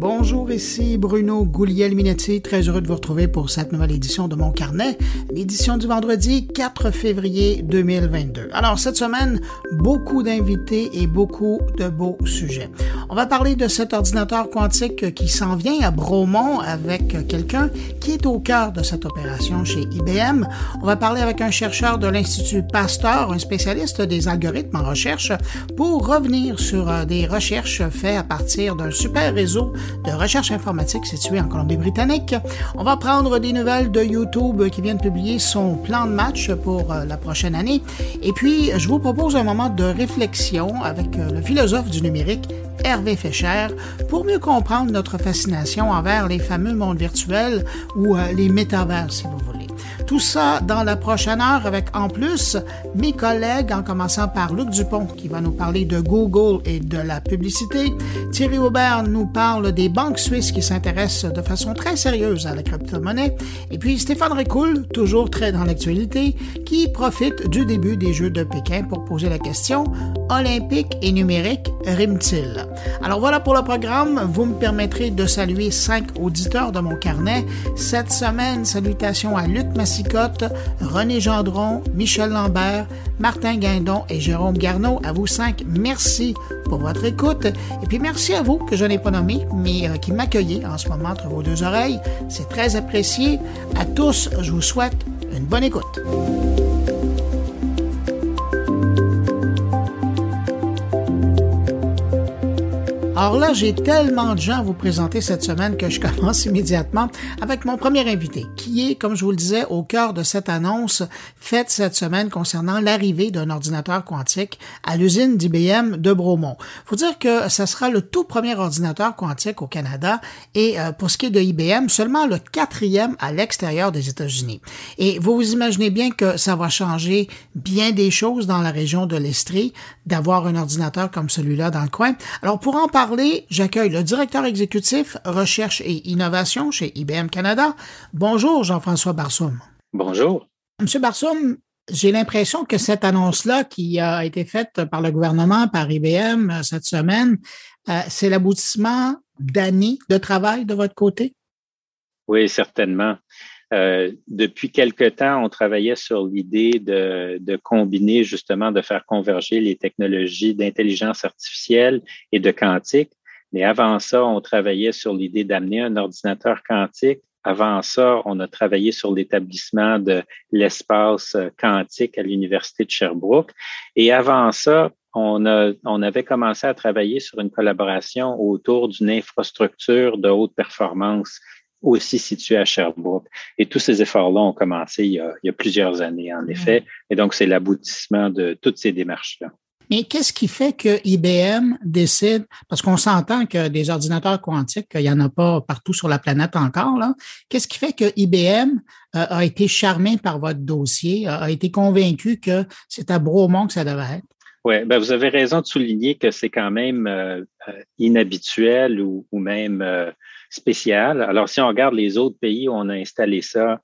Bonjour, ici Bruno Gouliel-Minetti, très heureux de vous retrouver pour cette nouvelle édition de Mon Carnet, l'édition du vendredi 4 février 2022. Alors, cette semaine, beaucoup d'invités et beaucoup de beaux sujets. On va parler de cet ordinateur quantique qui s'en vient à Bromont avec quelqu'un qui est au cœur de cette opération chez IBM. On va parler avec un chercheur de l'Institut Pasteur, un spécialiste des algorithmes en recherche, pour revenir sur euh, des recherches faites à partir d'un super réseau de recherche informatique situé en Colombie-Britannique. On va prendre des nouvelles de YouTube qui vient de publier son plan de match pour euh, la prochaine année. Et puis, je vous propose un moment de réflexion avec euh, le philosophe du numérique, Hervé Fécher, pour mieux comprendre notre fascination envers les fameux mondes virtuels ou euh, les métavers, si vous voulez. Tout ça dans la prochaine heure avec en plus mes collègues, en commençant par Luc Dupont qui va nous parler de Google et de la publicité. Thierry Aubert nous parle des banques suisses qui s'intéressent de façon très sérieuse à la crypto-monnaie. Et puis Stéphane Ricoul, toujours très dans l'actualité, qui profite du début des Jeux de Pékin pour poser la question olympique et numérique rime-t-il? Alors voilà pour le programme. Vous me permettrez de saluer cinq auditeurs de mon carnet. Cette semaine, salutations à Luc Massy René Gendron, Michel Lambert, Martin Guindon et Jérôme Garneau. À vous cinq, merci pour votre écoute. Et puis merci à vous que je n'ai pas nommé, mais euh, qui m'accueillez en ce moment entre vos deux oreilles. C'est très apprécié. À tous, je vous souhaite une bonne écoute. Alors là, j'ai tellement de gens à vous présenter cette semaine que je commence immédiatement avec mon premier invité, qui est, comme je vous le disais, au cœur de cette annonce faite cette semaine concernant l'arrivée d'un ordinateur quantique à l'usine d'IBM de Bromont. Faut dire que ça sera le tout premier ordinateur quantique au Canada et euh, pour ce qui est de IBM, seulement le quatrième à l'extérieur des États-Unis. Et vous vous imaginez bien que ça va changer bien des choses dans la région de l'Estrie d'avoir un ordinateur comme celui-là dans le coin. Alors pour en parler, j'accueille le directeur exécutif recherche et innovation chez IBM Canada. Bonjour, Jean-François Barsoum. Bonjour. Monsieur Barsoum, j'ai l'impression que cette annonce-là qui a été faite par le gouvernement, par IBM euh, cette semaine, euh, c'est l'aboutissement d'années de travail de votre côté? Oui, certainement. Euh, depuis quelque temps, on travaillait sur l'idée de, de, combiner justement, de faire converger les technologies d'intelligence artificielle et de quantique. Mais avant ça, on travaillait sur l'idée d'amener un ordinateur quantique. Avant ça, on a travaillé sur l'établissement de l'espace quantique à l'Université de Sherbrooke. Et avant ça, on, a, on avait commencé à travailler sur une collaboration autour d'une infrastructure de haute performance aussi situé à Sherbrooke. Et tous ces efforts-là ont commencé il y, a, il y a, plusieurs années, en effet. Et donc, c'est l'aboutissement de toutes ces démarches-là. Mais qu'est-ce qui fait que IBM décide, parce qu'on s'entend que des ordinateurs quantiques, il n'y en a pas partout sur la planète encore, là. Qu'est-ce qui fait que IBM euh, a été charmé par votre dossier, a été convaincu que c'est à Bromont que ça devait être? Oui, ben vous avez raison de souligner que c'est quand même euh, inhabituel ou, ou même euh, spécial. Alors, si on regarde les autres pays où on a installé ça,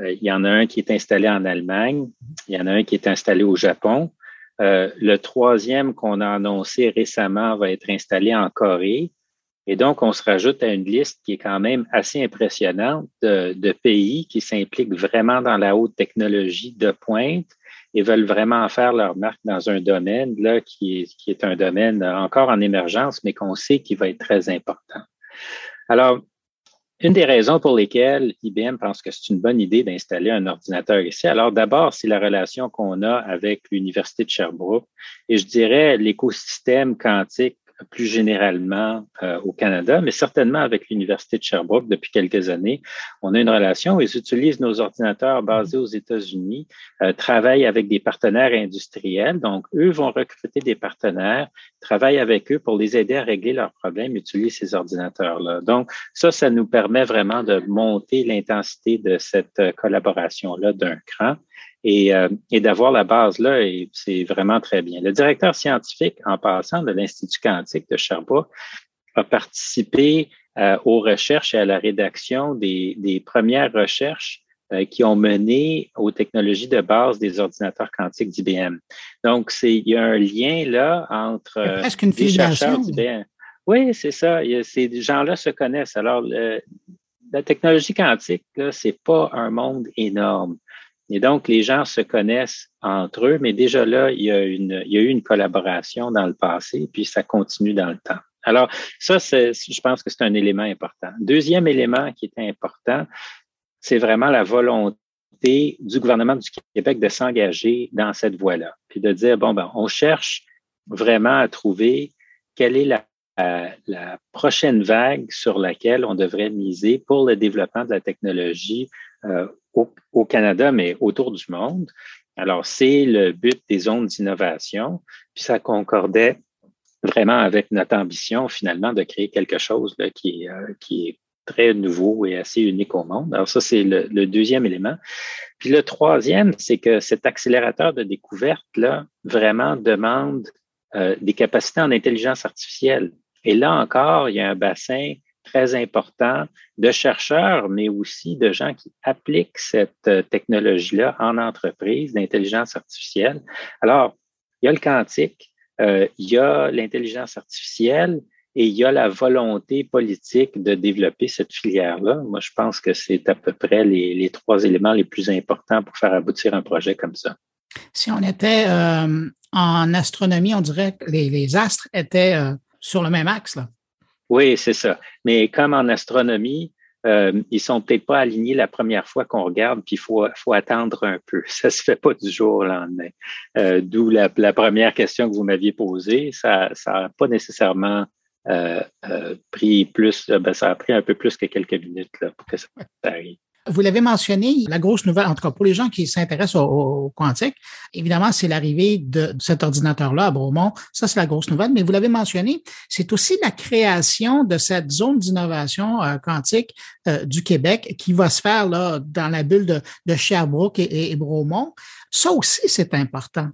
euh, il y en a un qui est installé en Allemagne, il y en a un qui est installé au Japon. Euh, le troisième qu'on a annoncé récemment va être installé en Corée. Et donc, on se rajoute à une liste qui est quand même assez impressionnante de, pays qui s'impliquent vraiment dans la haute technologie de pointe et veulent vraiment faire leur marque dans un domaine là, qui, est, un domaine encore en émergence, mais qu'on sait qui va être très important. Alors, une des raisons pour lesquelles IBM pense que c'est une bonne idée d'installer un ordinateur ici, alors d'abord, c'est la relation qu'on a avec l'Université de Sherbrooke et je dirais l'écosystème quantique plus généralement euh, au Canada, mais certainement avec l'Université de Sherbrooke depuis quelques années. On a une relation. Ils utilisent nos ordinateurs basés aux États-Unis, euh, travaillent avec des partenaires industriels. Donc, eux vont recruter des partenaires, travaillent avec eux pour les aider à régler leurs problèmes, utiliser ces ordinateurs-là. Donc, ça, ça nous permet vraiment de monter l'intensité de cette euh, collaboration-là d'un cran et, euh, et d'avoir la base là, c'est vraiment très bien. Le directeur scientifique, en passant de l'Institut quantique de Sherbrooke, a participé euh, aux recherches et à la rédaction des, des premières recherches euh, qui ont mené aux technologies de base des ordinateurs quantiques d'IBM. Donc, c'est il y a un lien là entre presque une les chercheurs d'IBM. Oui, c'est ça. Ces gens-là se connaissent. Alors, la technologie quantique, ce n'est pas un monde énorme. Et donc, les gens se connaissent entre eux, mais déjà là, il y a, eu une collaboration dans le passé, puis ça continue dans le temps. Alors, ça, je pense que c'est un élément important. Deuxième élément qui est important, c'est vraiment la volonté du gouvernement du Québec de s'engager dans cette voie-là, puis de dire, bon, ben, on cherche vraiment à trouver quelle est la prochaine vague sur laquelle on devrait miser pour le développement de la technologie euh, au, au, Canada, mais autour du monde. Alors, c'est le but des zones d'innovation, puis ça concordait vraiment avec notre ambition finalement de créer quelque chose là, qui, euh, qui est très nouveau et assez unique au monde. Alors ça, c'est le, deuxième élément. Puis le troisième, c'est que cet accélérateur de découverte-là vraiment demande euh, des capacités en intelligence artificielle. Et là encore, il y a un bassin très important de chercheurs, mais aussi de gens qui appliquent cette euh, technologie-là en entreprise d'intelligence artificielle. Alors, il y a le quantique, euh, il y a l'intelligence artificielle et il y a la volonté politique de développer cette filière-là. Moi, je pense que c'est à peu près les, trois éléments les plus importants pour faire aboutir un projet comme ça. Si on était euh, en astronomie, on dirait que les, astres étaient sur le même axe. Là. Oui, c'est ça. Mais comme en astronomie, euh, ils sont peut-être pas alignés la première fois qu'on regarde, puis il faut, faut attendre un peu. Ça se fait pas du jour au lendemain. Euh, d'où la, première question que vous m'aviez posée. Ça n'a pas nécessairement euh, euh, pris plus, ben, ça a pris un peu plus que quelques minutes là, pour que ça arrive. Vous l'avez mentionné, la grosse nouvelle, en tout cas pour les gens qui s'intéressent au, quantique, évidemment, c'est l'arrivée de, cet ordinateur-là à Bromont. Ça, c'est la grosse nouvelle. Mais vous l'avez mentionné, c'est aussi la création de cette zone d'innovation euh, quantique euh, du Québec qui va se faire là, dans la bulle de, Sherbrooke et, et Bromont. Ça aussi, c'est important.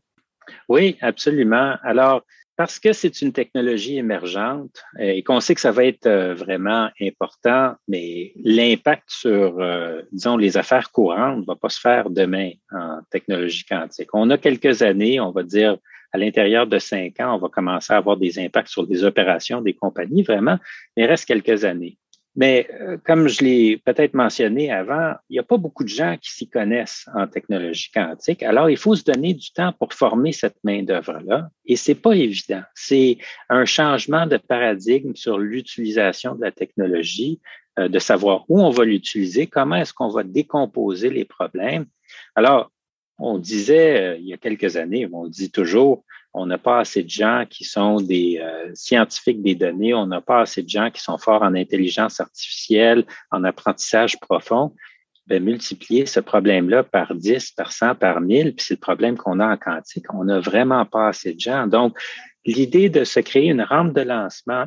Oui, absolument. Alors, parce que c'est une technologie émergente euh, et qu'on sait que ça va être euh, vraiment important, mais l'impact sur, euh, disons, les affaires courantes ne va pas se faire demain en technologie quantique. On a quelques années, on va dire, à l'intérieur de cinq ans, on va commencer à avoir des impacts sur les opérations des compagnies, vraiment, mais il reste quelques années. Mais euh, comme je l'ai peut-être mentionné avant, il n'y a pas beaucoup de gens qui s'y connaissent en technologie quantique. Alors, il faut se donner du temps pour former cette main-d'œuvre-là. Et c'est pas évident. C'est un changement de paradigme sur l'utilisation de la technologie, euh, de savoir où on va l'utiliser, comment est-ce qu'on va décomposer les problèmes. Alors, on disait euh, il y a quelques années, on dit toujours, on n'a pas assez de gens qui sont des euh, scientifiques des données, on n'a pas assez de gens qui sont forts en intelligence artificielle, en apprentissage profond. Bien, multiplier ce problème-là par 10, par 100, par 1000, puis c'est le problème qu'on a en quantique. On n'a vraiment pas assez de gens. Donc, l'idée de se créer une rampe de lancement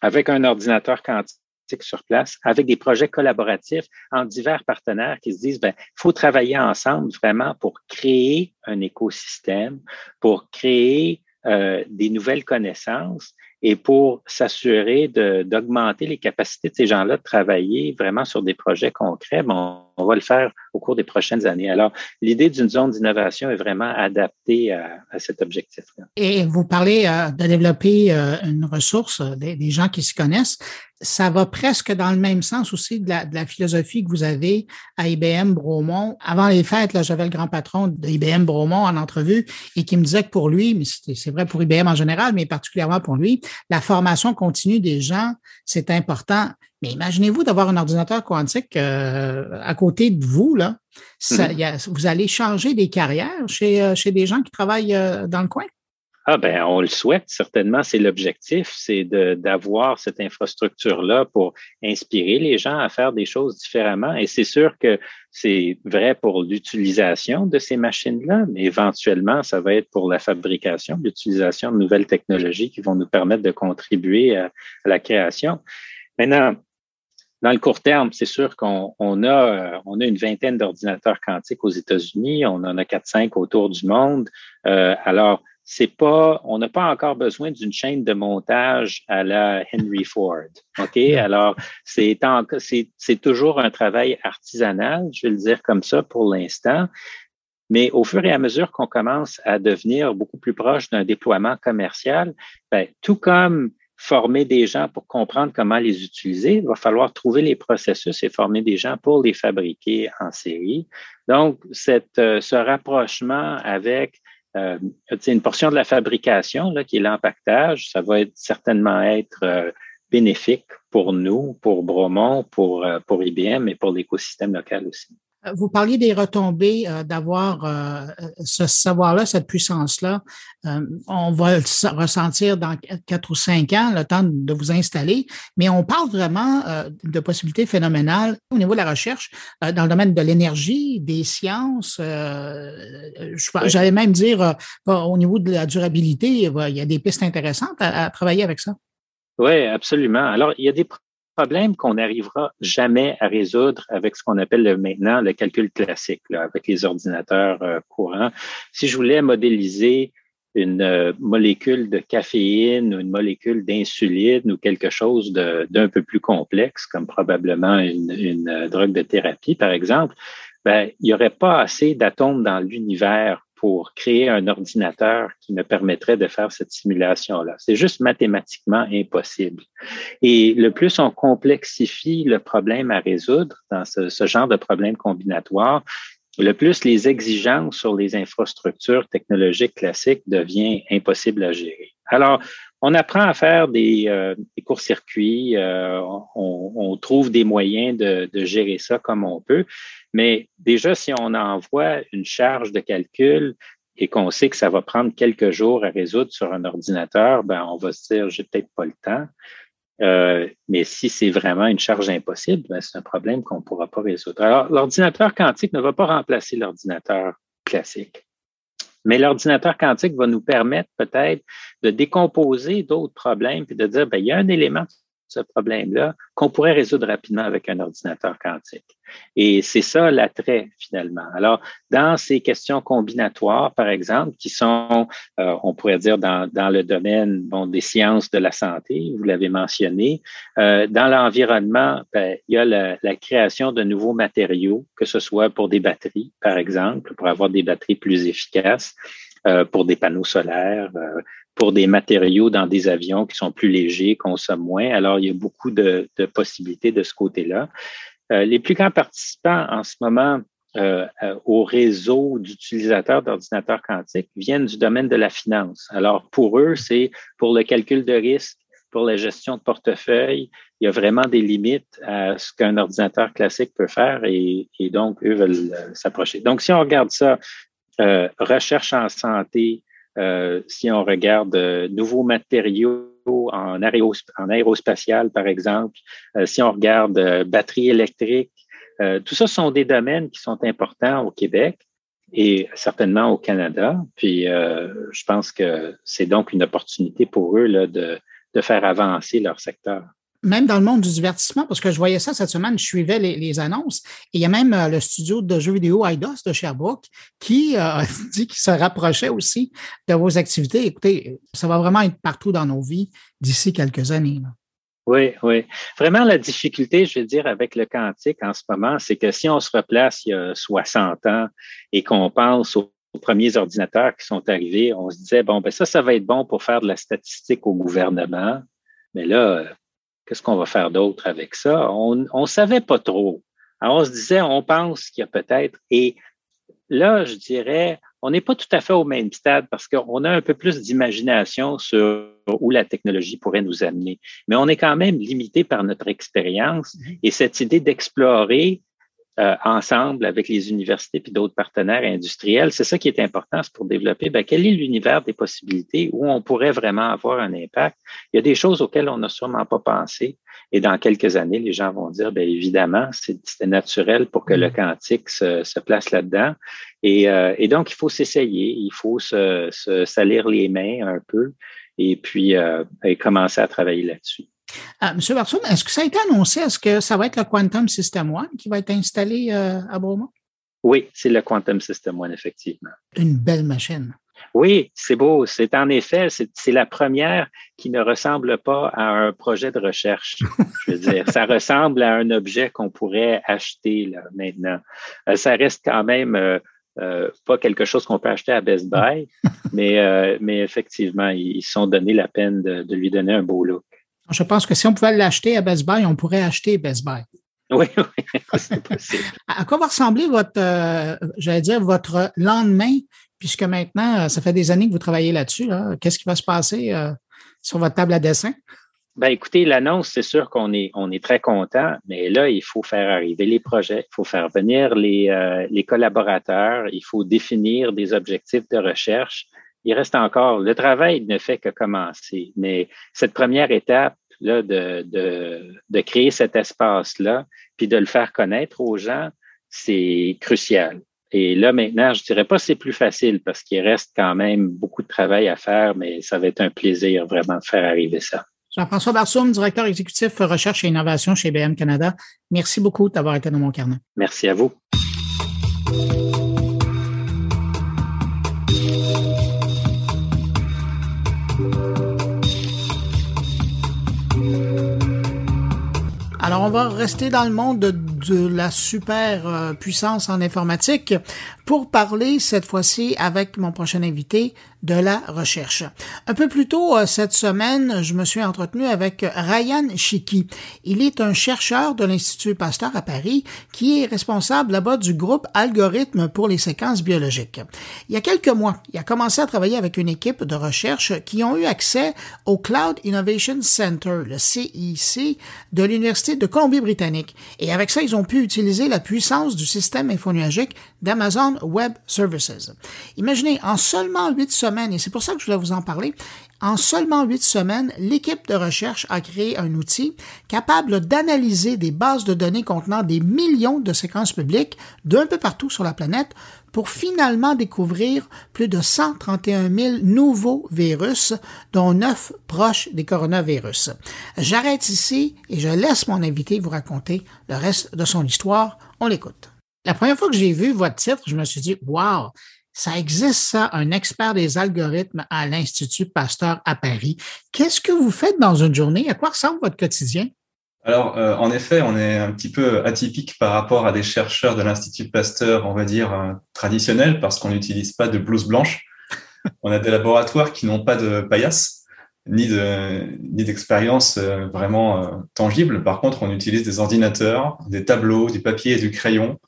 avec un ordinateur quantique sur place avec des projets collaboratifs en divers partenaires qui se disent, ben, faut travailler ensemble vraiment pour créer un écosystème, pour créer euh, des nouvelles connaissances et pour s'assurer d'augmenter les capacités de ces gens-là de travailler vraiment sur des projets concrets, bon, on va le faire au cours des prochaines années. Alors, l'idée d'une zone d'innovation est vraiment adaptée à, cet objectif-là. Et vous parlez euh, de développer euh, une ressource, euh, des, gens qui se connaissent. Ça va presque dans le même sens aussi de la, philosophie que vous avez à IBM Bromont. Avant les fêtes, j'avais le grand patron de IBM Bromont en entrevue et qui me disait que pour lui, mais c'est vrai pour IBM en général, mais particulièrement pour lui, la formation continue des gens, c'est important. Mais imaginez-vous d'avoir un ordinateur quantique euh, à côté de vous, là. Mm-hmm. vous allez changer des carrières chez, euh, chez des gens qui travaillent euh, dans le coin? Ah ben, on le souhaite certainement. C'est l'objectif, c'est d'avoir cette infrastructure-là pour inspirer les gens à faire des choses différemment. Et c'est sûr que c'est vrai pour l'utilisation de ces machines-là, mais éventuellement, ça va être pour la fabrication, l'utilisation de nouvelles technologies qui vont nous permettre de contribuer à, la création. Maintenant, dans le court terme, c'est sûr qu'on on a, on a une vingtaine d'ordinateurs quantiques aux États-Unis, on en a 4-5 autour du monde. Euh, alors, c'est pas, on n'a pas encore besoin d'une chaîne de montage à la Henry Ford. OK? Alors, c'est, c'est toujours un travail artisanal, je vais le dire comme ça pour l'instant. Mais au fur et à mesure qu'on commence à devenir beaucoup plus proche d'un déploiement commercial, ben, tout comme former des gens pour comprendre comment les utiliser. Il va falloir trouver les processus et former des gens pour les fabriquer en série. Donc, cette, euh, ce rapprochement avec euh, une portion de la fabrication là, qui est l'empaquetage, ça va certainement être euh, bénéfique pour nous, pour Bromont, pour, euh, pour IBM et pour l'écosystème local aussi. Euh, vous parliez des retombées, euh, d'avoir euh, ce savoir-là, cette puissance-là. on va le ressentir dans quatre ou cinq ans, le temps de vous installer, mais on parle vraiment de possibilités phénoménales au niveau de la recherche dans le domaine de l'énergie, des sciences. J'allais même dire au niveau de la durabilité, il y a des pistes intéressantes à travailler avec ça. Oui, absolument. Alors, il y a des problème qu'on n'arrivera jamais à résoudre avec ce qu'on appelle maintenant le calcul classique, avec les ordinateurs euh, courants. Si je voulais modéliser une euh, molécule de caféine ou une molécule d'insuline ou quelque chose d'un peu plus complexe, comme probablement une, euh, drogue de thérapie, par exemple, ben, il n'y aurait pas assez d'atomes dans l'univers pour créer un ordinateur qui me permettrait de faire cette simulation-là. C'est juste mathématiquement impossible. Et le plus on complexifie le problème à résoudre dans ce, genre de problème combinatoire, le plus les exigences sur les infrastructures technologiques classiques devient impossible à gérer. Alors, on apprend à faire des, euh, des courts-circuits, euh, on, on, trouve des moyens de, de, gérer ça comme on peut, mais déjà, si on envoie une charge de calcul et qu'on sait que ça va prendre quelques jours à résoudre sur un ordinateur, ben on va se dire, j'ai peut-être pas le temps. Euh, mais si c'est vraiment une charge impossible, ben c'est un problème qu'on ne pourra pas résoudre. Alors, l'ordinateur quantique ne va pas remplacer l'ordinateur classique. Mais l'ordinateur quantique va nous permettre peut-être de décomposer d'autres problèmes et de dire, ben, il y a un élément ce problème-là qu'on pourrait résoudre rapidement avec un ordinateur quantique. Et c'est ça l'attrait finalement. Alors, dans ces questions combinatoires, par exemple, qui sont, euh, on pourrait dire, dans, dans le domaine des sciences de la santé, vous l'avez mentionné, euh, dans l'environnement, ben, il y a la, création de nouveaux matériaux, que ce soit pour des batteries, par exemple, pour avoir des batteries plus efficaces, euh, pour des panneaux solaires, pour des matériaux dans des avions qui sont plus légers, consomment moins. Alors, il y a beaucoup de, possibilités de ce côté-là. Euh, les plus grands participants en ce moment euh, euh, au réseau d'utilisateurs d'ordinateurs quantiques viennent du domaine de la finance. Alors, pour eux, c'est pour le calcul de risque, pour la gestion de portefeuille, il y a vraiment des limites à ce qu'un ordinateur classique peut faire et, donc, eux veulent s'approcher. Donc, si on regarde ça, recherche en santé, euh, si on regarde euh, nouveaux matériaux en, en, aérospatial, par exemple, euh, si on regarde euh, batterie électrique, tout ça sont des domaines qui sont importants au Québec et certainement au Canada. Puis je pense que c'est donc une opportunité pour eux de, de faire avancer leur secteur même dans le monde du divertissement, parce que je voyais ça cette semaine, je suivais les, annonces, et il y a même euh, le studio de jeux vidéo IDOS de Sherbrooke qui euh, dit qu'il se rapprochait aussi de vos activités. Écoutez, ça va vraiment être partout dans nos vies d'ici quelques années. Oui, oui. Vraiment, la difficulté, je vais dire, avec le quantique en ce moment, c'est que si on se replace il y a 60 ans et qu'on pense aux premiers ordinateurs qui sont arrivés, on se disait, bon, ben ça, ça va être bon pour faire de la statistique au gouvernement. Mais là, Qu'est-ce qu'on va faire d'autre avec ça? On ne savait pas trop. Alors, on se disait, on pense qu'il y a peut-être. Et là, je dirais, on n'est pas tout à fait au même stade parce qu'on a un peu plus d'imagination sur où la technologie pourrait nous amener. Mais on est quand même limité par notre expérience mm-hmm. et cette idée d'explorer euh, ensemble avec les universités et d'autres partenaires industriels. C'est ça qui est important, c'est pour développer ben, quel est l'univers des possibilités où on pourrait vraiment avoir un impact. Il y a des choses auxquelles on n'a sûrement pas pensé. Et dans quelques années, les gens vont dire, ben évidemment, c'est naturel pour que le mm. quantique se, se place là-dedans. Et, euh, et, donc, il faut s'essayer, il faut se, se, salir les mains un peu et puis euh, et commencer à travailler là-dessus. Euh, Monsieur Barson, est-ce que ça a été annoncé? Est-ce que ça va être le Quantum System One qui va être installé euh, à Beaumont? Oui, c'est le Quantum System One, effectivement. Une belle machine. Oui, c'est beau. C'est en effet, c'est la première qui ne ressemble pas à un projet de recherche. Je veux dire, ça ressemble à un objet qu'on pourrait acheter là, maintenant. Euh, ça reste quand même euh, pas quelque chose qu'on peut acheter à Best Buy, mais, mais effectivement, ils se sont donné la peine de, de lui donner un beau look. Je pense que si on pouvait l'acheter à Best Buy, on pourrait acheter Best Buy. Oui, oui, c'est possible. à quoi va ressembler votre, euh, j'allais dire, votre lendemain, puisque maintenant, euh, ça fait des années que vous travaillez là-dessus. Qu'est-ce qui va se passer euh, sur votre table à dessin? Ben, écoutez, l'annonce, c'est sûr qu'on est, on est très content, mais là, il faut faire arriver les projets, il faut faire venir les, les collaborateurs, il faut définir des objectifs de recherche. Il reste encore, le travail ne fait que commencer, mais cette première étape, là, de, de, de créer cet espace-là, puis de le faire connaître aux gens, c'est crucial. Et là, maintenant, je dirais pas c'est plus facile parce qu'il reste quand même beaucoup de travail à faire, mais ça va être un plaisir vraiment de faire arriver ça. Jean-François Barsoum, directeur exécutif recherche et innovation chez BM Canada. Merci beaucoup d'avoir été dans mon carnet. Merci à vous. Alors, on va rester dans le monde de, la super euh, puissance en informatique pour parler cette fois-ci avec mon prochain invité de la recherche. Un peu plus tôt euh, cette semaine, je me suis entretenu avec Ryan Chiki. Il est un chercheur de l'Institut Pasteur à Paris qui est responsable là-bas du groupe Algorithmes pour les séquences biologiques. Il y a quelques mois, il a commencé à travailler avec une équipe de recherche qui ont eu accès au Cloud Innovation Center, le CIC, de l'Université de Colombie-Britannique. Et avec ça, ont pu utiliser la puissance du système infonuagique d'Amazon Web Services. Imaginez, en seulement huit semaines, et c'est pour ça que je voulais vous en parler, en seulement huit semaines, l'équipe de recherche a créé un outil capable d'analyser des bases de données contenant des millions de séquences publiques d'un peu partout sur la planète pour finalement découvrir plus de 131 000 nouveaux virus, dont neuf proches des coronavirus. J'arrête ici et je laisse mon invité vous raconter le reste de son histoire. On l'écoute. La première fois que j'ai vu votre titre, je me suis dit, wow, ça existe ça, un expert des algorithmes à l'Institut Pasteur à Paris. Qu'est-ce que vous faites dans une journée? À quoi ressemble votre quotidien? Alors, euh, en effet, on est un petit peu atypique par rapport à des chercheurs de l'Institut Pasteur, on va dire, euh, traditionnels, parce qu'on n'utilise pas de blouse blanche. on a des laboratoires qui n'ont pas de paillasse, ni de ni d'expérience euh, vraiment tangible. Par contre, on utilise des ordinateurs, des tableaux, du papier et du crayon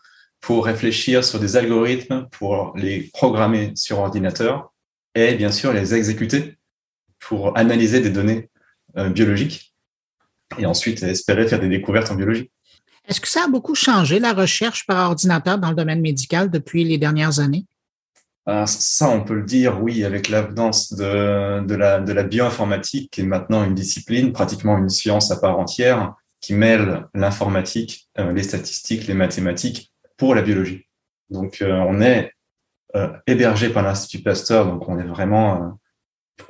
pour réfléchir sur des algorithmes, pour les programmer sur ordinateur et bien sûr les exécuter pour analyser des données euh, biologiques et ensuite espérer faire des découvertes en biologie. Est-ce que ça a beaucoup changé la recherche par ordinateur dans le domaine médical depuis les dernières années? Ah, ça, on peut le dire, oui, avec l'avance de, de, la, de la bioinformatique, qui est maintenant une discipline, pratiquement une science à part entière, qui mêle l'informatique, euh, les statistiques, les mathématiques pour la biologie. Donc, euh, on est euh, hébergé par l'Institut Pasteur, donc on est vraiment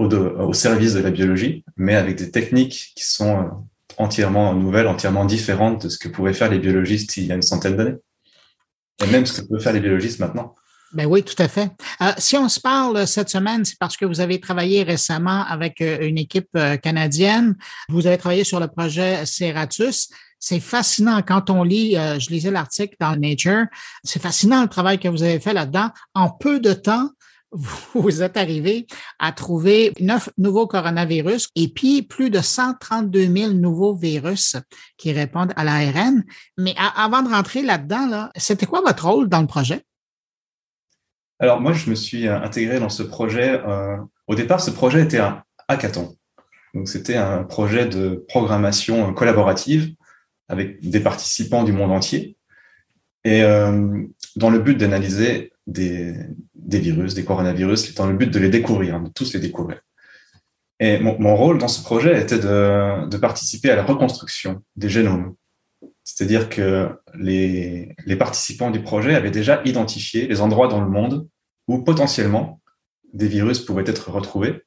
euh, au, service de la biologie, mais avec des techniques qui sont entièrement nouvelles, entièrement différentes de ce que pouvaient faire les biologistes il y a une centaine d'années. Et même ce que peuvent faire les biologistes maintenant. Ben oui, tout à fait. si on se parle cette semaine, c'est parce que vous avez travaillé récemment avec une équipe canadienne. Vous avez travaillé sur le projet Ceratus c'est fascinant quand on lit, euh, je lisais l'article dans Nature, c'est fascinant le travail que vous avez fait là-dedans. En peu de temps, vous êtes arrivé à trouver neuf nouveaux coronavirus et puis plus de 132 000 nouveaux virus qui répondent à l'ARN. Mais avant de rentrer là-dedans, là, c'était quoi votre rôle dans le projet? Alors moi, je me suis euh, intégré dans ce projet. Euh, au départ, ce projet était un hackathon. Donc c'était un projet de programmation collaborative avec des participants du monde entier, et euh, dans le but d'analyser des, virus, des coronavirus, dans le but de les découvrir, de tous les découvrir. Et mon, rôle dans ce projet était de, de, participer à la reconstruction des génomes. C'est-à-dire que les, les participants du projet avaient déjà identifié les endroits dans le monde où potentiellement des virus pouvaient être retrouvés,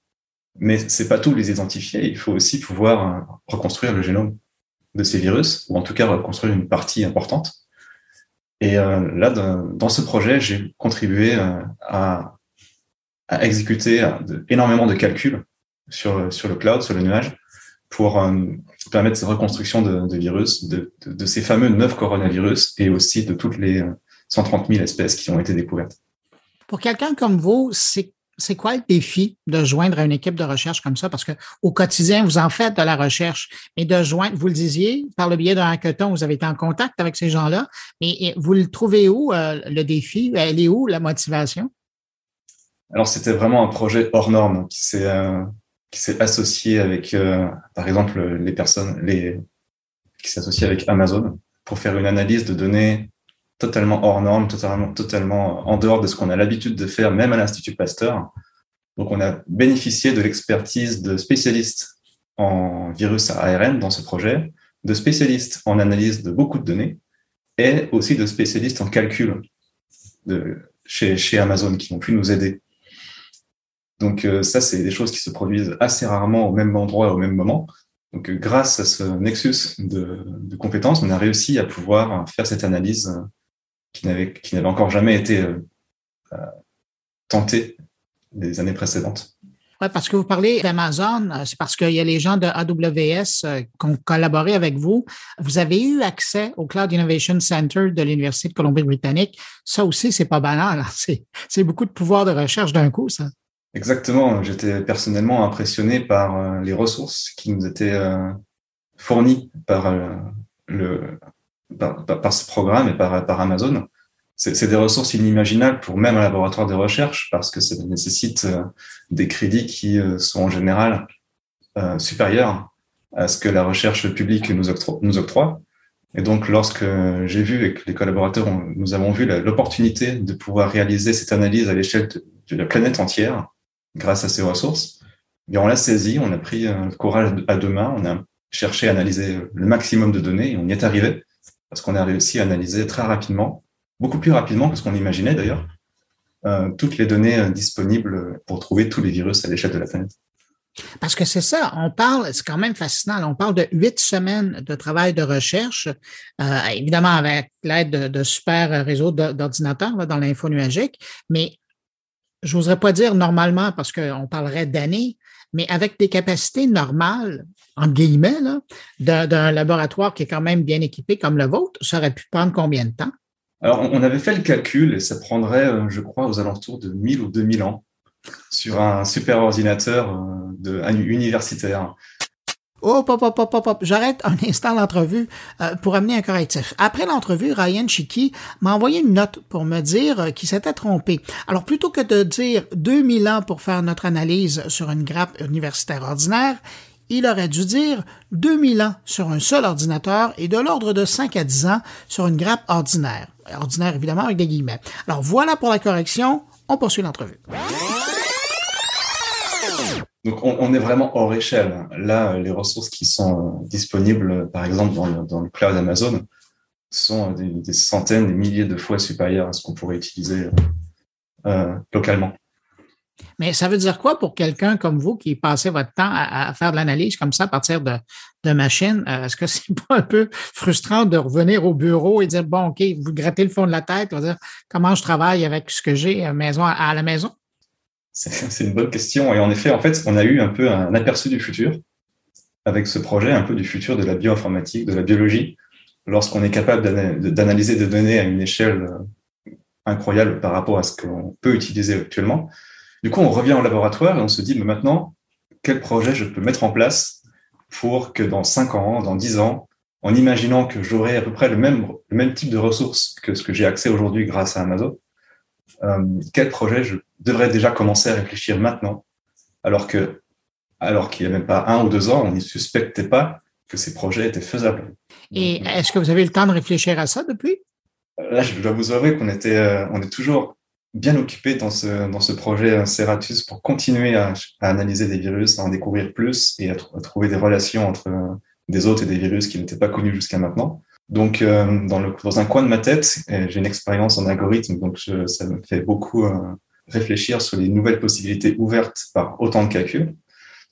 mais c'est pas tout les identifier, il faut aussi pouvoir euh, reconstruire le génome de ces virus, ou en tout cas reconstruire une partie importante. Et euh, là, dans, ce projet, j'ai contribué euh, à, exécuter euh, énormément de calculs sur, sur le cloud, sur le nuage, pour permettre cette reconstruction de, virus, de, de, de, ces fameux neuf coronavirus et aussi de toutes les 130 000 espèces qui ont été découvertes. Pour quelqu'un comme vous, c'est c'est quoi le défi de joindre une équipe de recherche comme ça? Parce que au quotidien, vous en faites de la recherche, mais de joindre, vous le disiez, par le biais d'un hackathon, vous avez été en contact avec ces gens-là, mais vous le trouvez où, euh, le défi? Elle est où, la motivation? Alors, c'était vraiment un projet hors norme qui s'est euh, qui s'est associé avec, euh, par exemple, les personnes, les qui s'associe avec Amazon pour faire une analyse de données totalement hors norme, totalement, totalement en dehors de ce qu'on a l'habitude de faire, même à l'Institut Pasteur. Donc, on a bénéficié de l'expertise de spécialistes en virus à ARN dans ce projet, de spécialistes en analyse de beaucoup de données et aussi de spécialistes en calcul de, chez, chez Amazon qui ont pu nous aider. Donc euh, ça, c'est des choses qui se produisent assez rarement au même endroit, au même moment. Donc euh, grâce à ce nexus de, compétences, on a réussi à pouvoir faire cette analyse euh, qui n'avait qui n'avait encore jamais été euh, tentée les années précédentes. Oui, parce que vous parlez d'Amazon, c'est parce qu'il y a les gens de AWS qui ont collaboré avec vous. Vous avez eu accès au Cloud Innovation Center de l'Université de Colombie-Britannique. Ça aussi, c'est pas banal. C'est beaucoup de pouvoir de recherche d'un coup, ça. Exactement. J'étais personnellement impressionné par euh, les ressources qui nous étaient euh, fournies par euh, le par, ce programme et par, Amazon. C'est des ressources inimaginables pour même un laboratoire de recherche parce que ça nécessite des crédits qui sont en général supérieurs à ce que la recherche publique nous, octro nous octroie. Et donc, lorsque j'ai vu et que les collaborateurs, nous avons vu l'opportunité de pouvoir réaliser cette analyse à l'échelle de, de, la planète entière, grâce à ces ressources. Et on l'a saisi, on a pris le courage à deux mains, on a cherché à analyser le maximum de données et on y est arrivé parce qu'on a réussi à analyser très rapidement, beaucoup plus rapidement que ce qu'on imaginait d'ailleurs, euh, toutes les données euh, disponibles pour trouver tous les virus à l'échelle de la planète. Parce que c'est ça, on parle, c'est quand même fascinant, on parle de huit semaines de travail de recherche, euh, évidemment avec l'aide de, de, super réseaux d'ordinateurs dans l'info nuagique, mais je n'oserais pas dire normalement parce qu'on parlerait d'années, mais avec des capacités normales, en guillemets, d'un laboratoire qui est quand même bien équipé comme le vôtre, ça aurait pu prendre combien de temps? Alors, on avait fait le calcul et ça prendrait, euh, je crois, aux alentours de 1000 ou 2000 ans sur un super ordinateur euh, universitaire. Oh, hop, hop, hop, hop, J'arrête un instant l'entrevue euh, pour amener un correctif. Après l'entrevue, Ryan Chiki m'a envoyé une note pour me dire euh, qu'il s'était trompé. Alors, plutôt que de dire 2000 ans pour faire notre analyse sur une grappe universitaire ordinaire, il aurait dû dire 2000 ans sur un seul ordinateur et de l'ordre de 5 à 10 ans sur une grappe ordinaire. Ordinaire, évidemment, avec des guillemets. Alors, voilà pour la correction. On poursuit l'entrevue. Donc, on, est vraiment hors échelle. Là, les ressources qui sont disponibles, par exemple, dans le, cloud Amazon, sont des, centaines, des milliers de fois supérieures à ce qu'on pourrait utiliser euh, localement. Mais ça veut dire quoi pour quelqu'un comme vous qui passez votre temps à, faire de l'analyse comme ça à partir de, de machines? Euh, est-ce que c'est pas un peu frustrant de revenir au bureau et dire, bon, OK, vous grattez le fond de la tête, vous dire comment je travaille avec ce que j'ai à, maison, à la maison? C'est une bonne question. Et en effet, en fait, on a eu un peu un aperçu du futur avec ce projet, un peu du futur de la bioinformatique, de la biologie, lorsqu'on est capable d'analyser des données à une échelle euh, incroyable par rapport à ce qu'on peut utiliser actuellement. Du coup, on revient au laboratoire et on se dit, mais maintenant, quel projet je peux mettre en place pour que dans 5 ans, dans 10 ans, en imaginant que j'aurai à peu près le même, même type de ressources que ce que j'ai accès aujourd'hui grâce à Amazon, euh, quel projet je devrais déjà commencer à réfléchir maintenant, alors que alors qu'il n'y a même pas un ou deux ans, on ne suspectait pas que ces projets étaient faisables. Et est-ce que vous avez eu le temps de réfléchir à ça depuis? Là, je dois vous avouer qu'on était, euh, on est toujours bien occupé dans ce, dans ce projet Ceratus pour continuer à, analyser des virus, à en découvrir plus et à, trouver des relations entre des hôtes et des virus qui n'étaient pas connus jusqu'à maintenant. Donc, euh, dans, le, dans un coin de ma tête, j'ai une expérience en algorithme, donc ça me fait beaucoup euh, réfléchir sur les nouvelles possibilités ouvertes par autant de calculs.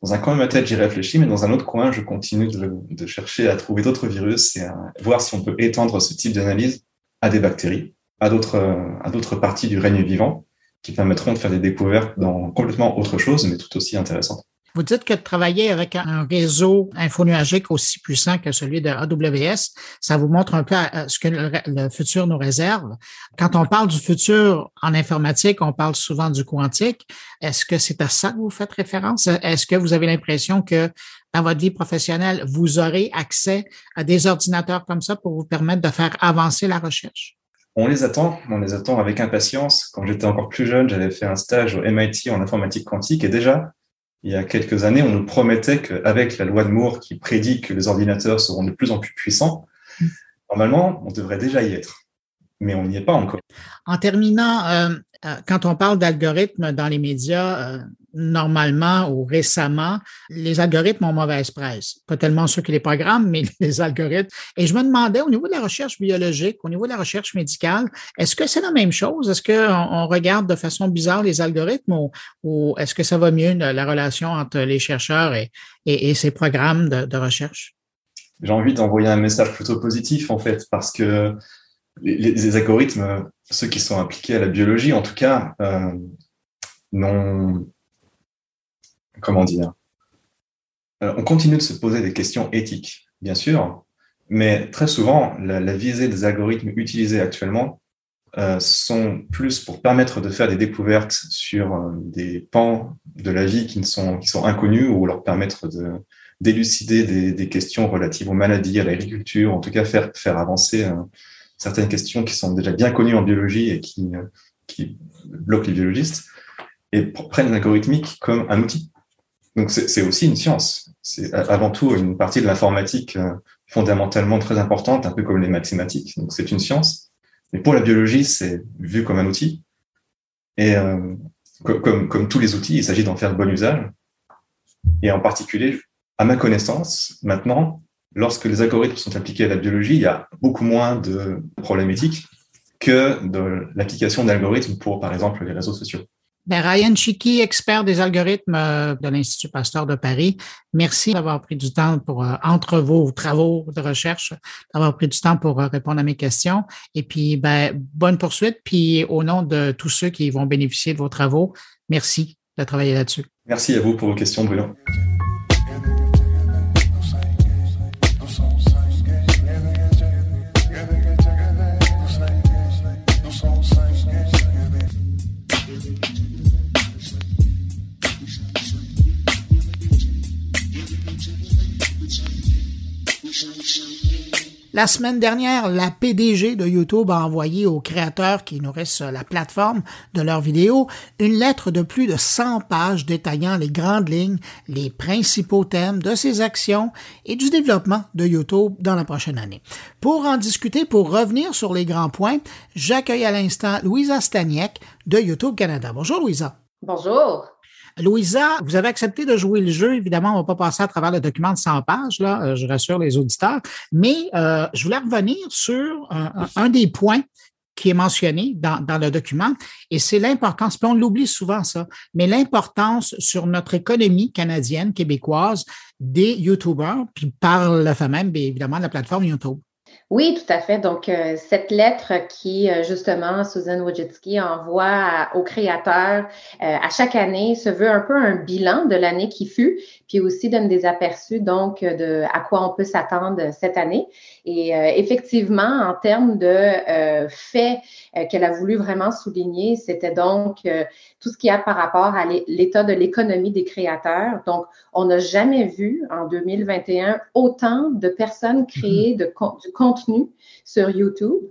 Dans un coin de ma tête, j'y réfléchis, mais dans un autre coin, je continue de, chercher à trouver d'autres virus et à voir si on peut étendre ce type d'analyse à des bactéries, à d'autres à d'autres parties du règne vivant, qui permettront de faire des découvertes dans complètement autre chose, mais tout aussi intéressantes. Vous dites que de travailler avec un réseau infonuagique aussi puissant que celui de AWS, ça vous montre un peu ce que le, futur nous réserve. Quand on parle du futur en informatique, on parle souvent du quantique. Est-ce que c'est à ça que vous faites référence? Est-ce que vous avez l'impression que dans votre vie professionnelle, vous aurez accès à des ordinateurs comme ça pour vous permettre de faire avancer la recherche? On les attend, on les attend avec impatience. Quand j'étais encore plus jeune, j'avais fait un stage au MIT en informatique quantique et déjà, il y a quelques années, on nous promettait qu'avec la loi de Moore qui prédit que les ordinateurs seront de plus en plus puissants, normalement, on devrait déjà y être. Mais on n'y est pas encore. En terminant, euh, euh, quand on parle d'algorithmes dans les médias, euh, normalement ou récemment, les algorithmes ont mauvaise presse. Pas tellement ceux qui les programment, mais les algorithmes. Et je me demandais, au niveau de la recherche biologique, au niveau de la recherche médicale, est-ce que c'est la même chose? Est-ce qu'on regarde de façon bizarre les algorithmes ou, est-ce que ça va mieux, la relation entre les chercheurs et, ces programmes de, recherche? J'ai envie d'envoyer un message plutôt positif, en fait, parce que les, algorithmes, ceux qui sont impliqués à la biologie, en tout cas, euh, n'ont comment dire, euh, on continue de se poser des questions éthiques, bien sûr, mais très souvent, la, visée des algorithmes utilisés actuellement euh, sont plus pour permettre de faire des découvertes sur euh, des pans de la vie qui, sont, inconnus ou leur permettre de d'élucider des, questions relatives aux maladies, à l'agriculture, en tout cas faire avancer certaines questions qui sont déjà bien connues en biologie et qui, qui bloquent les biologistes, et prennent l'algorithmique comme un outil. Donc c'est aussi une science. C'est avant tout une partie de l'informatique euh, fondamentalement très importante, un peu comme les mathématiques. Donc c'est une science. Mais pour la biologie, c'est vu comme un outil. Et euh, comme, comme, tous les outils, il s'agit d'en faire bon usage. Et en particulier, à ma connaissance, maintenant, lorsque les algorithmes sont appliqués à la biologie, il y a beaucoup moins de problèmes éthiques que de l'application d'algorithmes pour, par exemple, les réseaux sociaux. Ben, Ryan Chiki, expert des algorithmes euh, de l'Institut Pasteur de Paris, merci d'avoir pris du temps pour, euh, entre vos travaux de recherche, d'avoir pris du temps pour euh, répondre à mes questions. Et puis, ben, bonne poursuite. Puis, au nom de tous ceux qui vont bénéficier de vos travaux, merci de travailler là-dessus. Merci à vous pour vos questions, Bruno. La semaine dernière, la PDG de YouTube a envoyé aux créateurs qui nourrissent la plateforme de leurs vidéos une lettre de plus de 100 pages détaillant les grandes lignes, les principaux thèmes de ses actions et du développement de YouTube dans la prochaine année. Pour en discuter, pour revenir sur les grands points, j'accueille à l'instant Louisa Staniek de YouTube Canada. Bonjour Louisa. Bonjour. Louisa, vous avez accepté de jouer le jeu. Évidemment, on ne va pas passer à travers le document de 100 pages, là, euh, je rassure les auditeurs. Mais euh, je voulais revenir sur un, des points qui est mentionné dans, le document, et c'est l'importance, puis on l'oublie souvent ça, mais l'importance sur notre économie canadienne, québécoise, des YouTubers, puis par le fait même, bien évidemment, de la plateforme YouTube. Oui, tout à fait. Donc, euh, cette lettre qui, euh, justement, Susan Wojcicki envoie aux créateurs euh, à chaque année se veut un peu un bilan de l'année qui fut, puis aussi donne des aperçus, donc, de à quoi on peut s'attendre cette année. Et effectivement, en termes de faits qu'elle a voulu vraiment souligner, c'était donc tout ce qu'il y a par rapport à l'état de l'économie des créateurs. Donc, on n'a jamais vu en 2021 autant de personnes créer de, du contenu sur YouTube.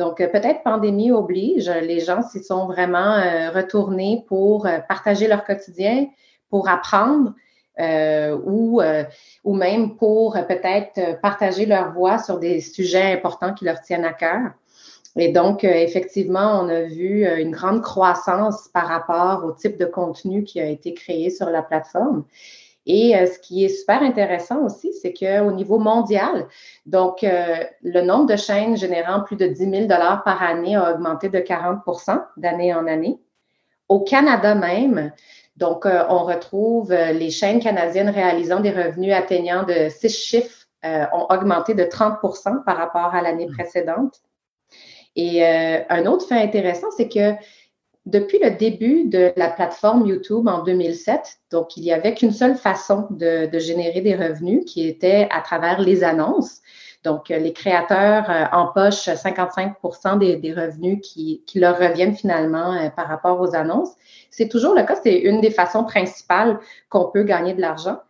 Donc, euh, peut-être pandémie oblige, les gens s'y sont vraiment euh, retournés pour euh, partager leur quotidien, pour apprendre ou, ou même pour peut-être partager leur voix sur des sujets importants qui leur tiennent à cœur. Et donc, effectivement, on a vu une grande croissance par rapport au type de contenu qui a été créé sur la plateforme. Et euh, ce qui est super intéressant aussi, c'est qu'au niveau mondial, donc euh, le nombre de chaînes générant plus de 10 000 par année a augmenté de 40% d'année en année. Au Canada même, donc euh, on retrouve les chaînes canadiennes réalisant des revenus atteignant de six chiffres ont augmenté de 30% par rapport à l'année mmh. précédente. Et un autre fait intéressant, c'est que depuis le début de la plateforme YouTube en 2007, donc il n'y avait qu'une seule façon de, générer des revenus qui était à travers les annonces. Donc, les créateurs euh, empochent 55 des, des, revenus qui, qui, leur reviennent finalement euh, par rapport aux annonces. C'est toujours le cas, c'est une des façons principales qu'on peut gagner de l'argent.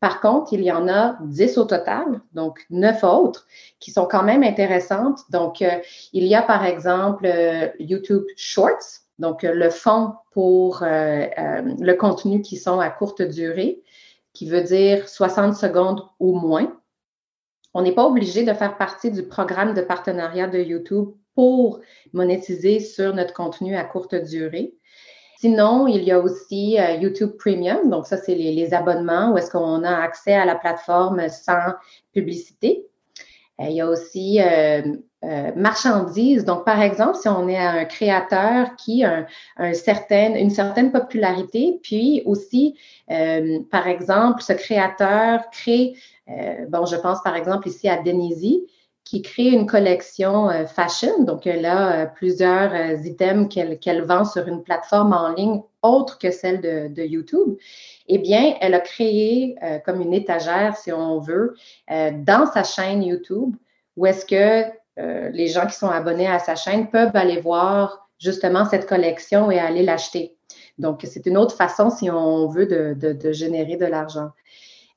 Par contre, il y en a 10 au total, donc 9 autres, qui sont quand même intéressantes. Donc, euh, il y a par exemple YouTube Shorts, donc, euh, le fond pour euh, euh, le contenu qui sont à courte durée, qui veut dire 60 secondes ou moins. On n'est pas obligé de faire partie du programme de partenariat de YouTube pour monétiser sur notre contenu à courte durée. Sinon, il y a aussi YouTube Premium. Donc, ça, c'est les, abonnements où est-ce qu'on a accès à la plateforme sans publicité. Il y a aussi euh, marchandises. Donc, par exemple, si on est un créateur qui a un, certain, une certaine popularité, puis aussi, euh, par exemple, ce créateur crée, euh, bon, je pense par exemple ici à Denisi, qui crée une collection fashion. Donc, elle a plusieurs items qu'elle vend sur une plateforme en ligne autre que celle de, de YouTube. Eh bien, elle a créé comme une étagère, si on veut, dans sa chaîne YouTube, où est-ce que euh, les gens qui sont abonnés à sa chaîne peuvent aller voir justement cette collection et aller l'acheter. Donc, c'est une autre façon, si on veut, de générer de l'argent.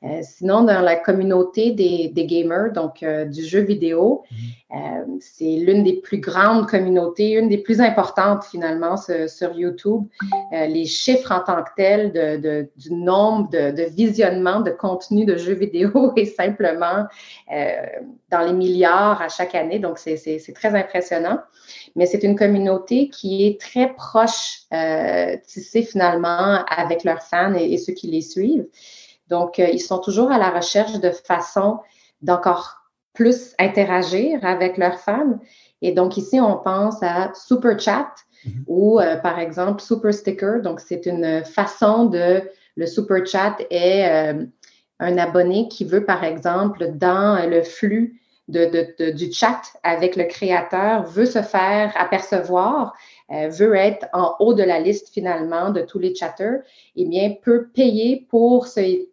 Euh, sinon, dans la communauté des, gamers, donc euh, du jeu vidéo, mhm. euh, c'est l'une des plus grandes communautés, une des plus importantes finalement sur, YouTube. les chiffres en tant que tels de, du nombre de, visionnements de contenu de jeux vidéo est simplement dans les milliards à chaque année, donc c'est très impressionnant. Mais c'est une communauté qui est très proche, tissée finalement avec leurs fans et ceux qui les suivent. Donc, euh, ils sont toujours à la recherche de façons d'encore plus interagir avec leurs fans. Et donc, ici, on pense à Super Chat mhm. ou, euh, par exemple, Super Sticker. Donc, c'est une façon de... Le Super Chat est euh, un abonné qui veut, par exemple, dans le flux de, du chat avec le créateur, veut se faire apercevoir, veut être en haut de la liste finalement de tous les chatters, eh bien, peut payer pour se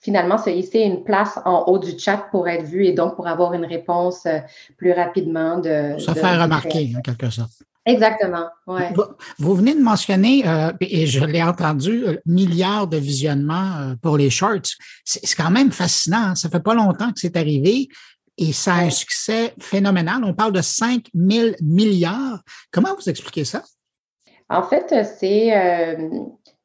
finalement se hisser une place en haut du chat pour être vu et donc pour avoir une réponse euh, plus rapidement de. Se faire remarquer, en quelque sorte. Exactement, ouais. vous, venez de mentionner, euh, et je l'ai entendu, euh, milliards de visionnements pour les shorts. C'est quand même fascinant. Hein. Ça fait pas longtemps que c'est arrivé et ça a un succès phénoménal. On parle de 5 000 milliards. Comment vous expliquez ça? En fait, c'est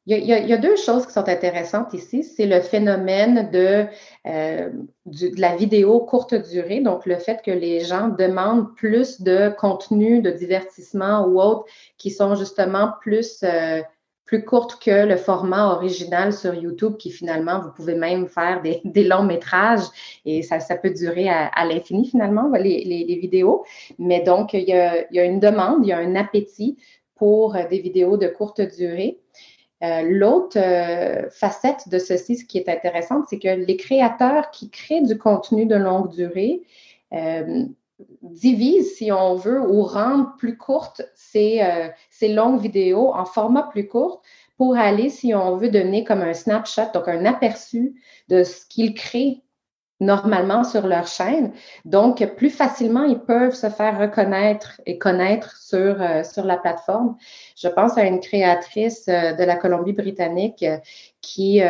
il y, a, deux choses qui sont intéressantes ici. C'est le phénomène de, euh, de la vidéo courte durée, donc le fait que les gens demandent plus de contenu, de divertissement ou autres qui sont justement plus, euh, plus courtes que le format original sur YouTube, qui finalement, vous pouvez même faire des, des longs métrages et ça, ça peut durer à, à l'infini finalement, les, les, les, vidéos. Mais donc, il y, a, il y a une demande, il y a un appétit pour des vidéos de courte durée. Euh, l'autre euh, facette de ceci, ce qui est intéressant, c'est que les créateurs qui créent du contenu de longue durée euh, divisent, si on veut, ou rendent plus courtes ces, ces, longues vidéos en format plus court pour aller, si on veut, donner comme un snapshot, donc un aperçu de ce qu'ils créent normalement sur leur chaîne. Donc, plus facilement, ils peuvent se faire reconnaître et connaître sur, euh, sur la plateforme. Je pense à une créatrice euh, de la Colombie-Britannique euh, qui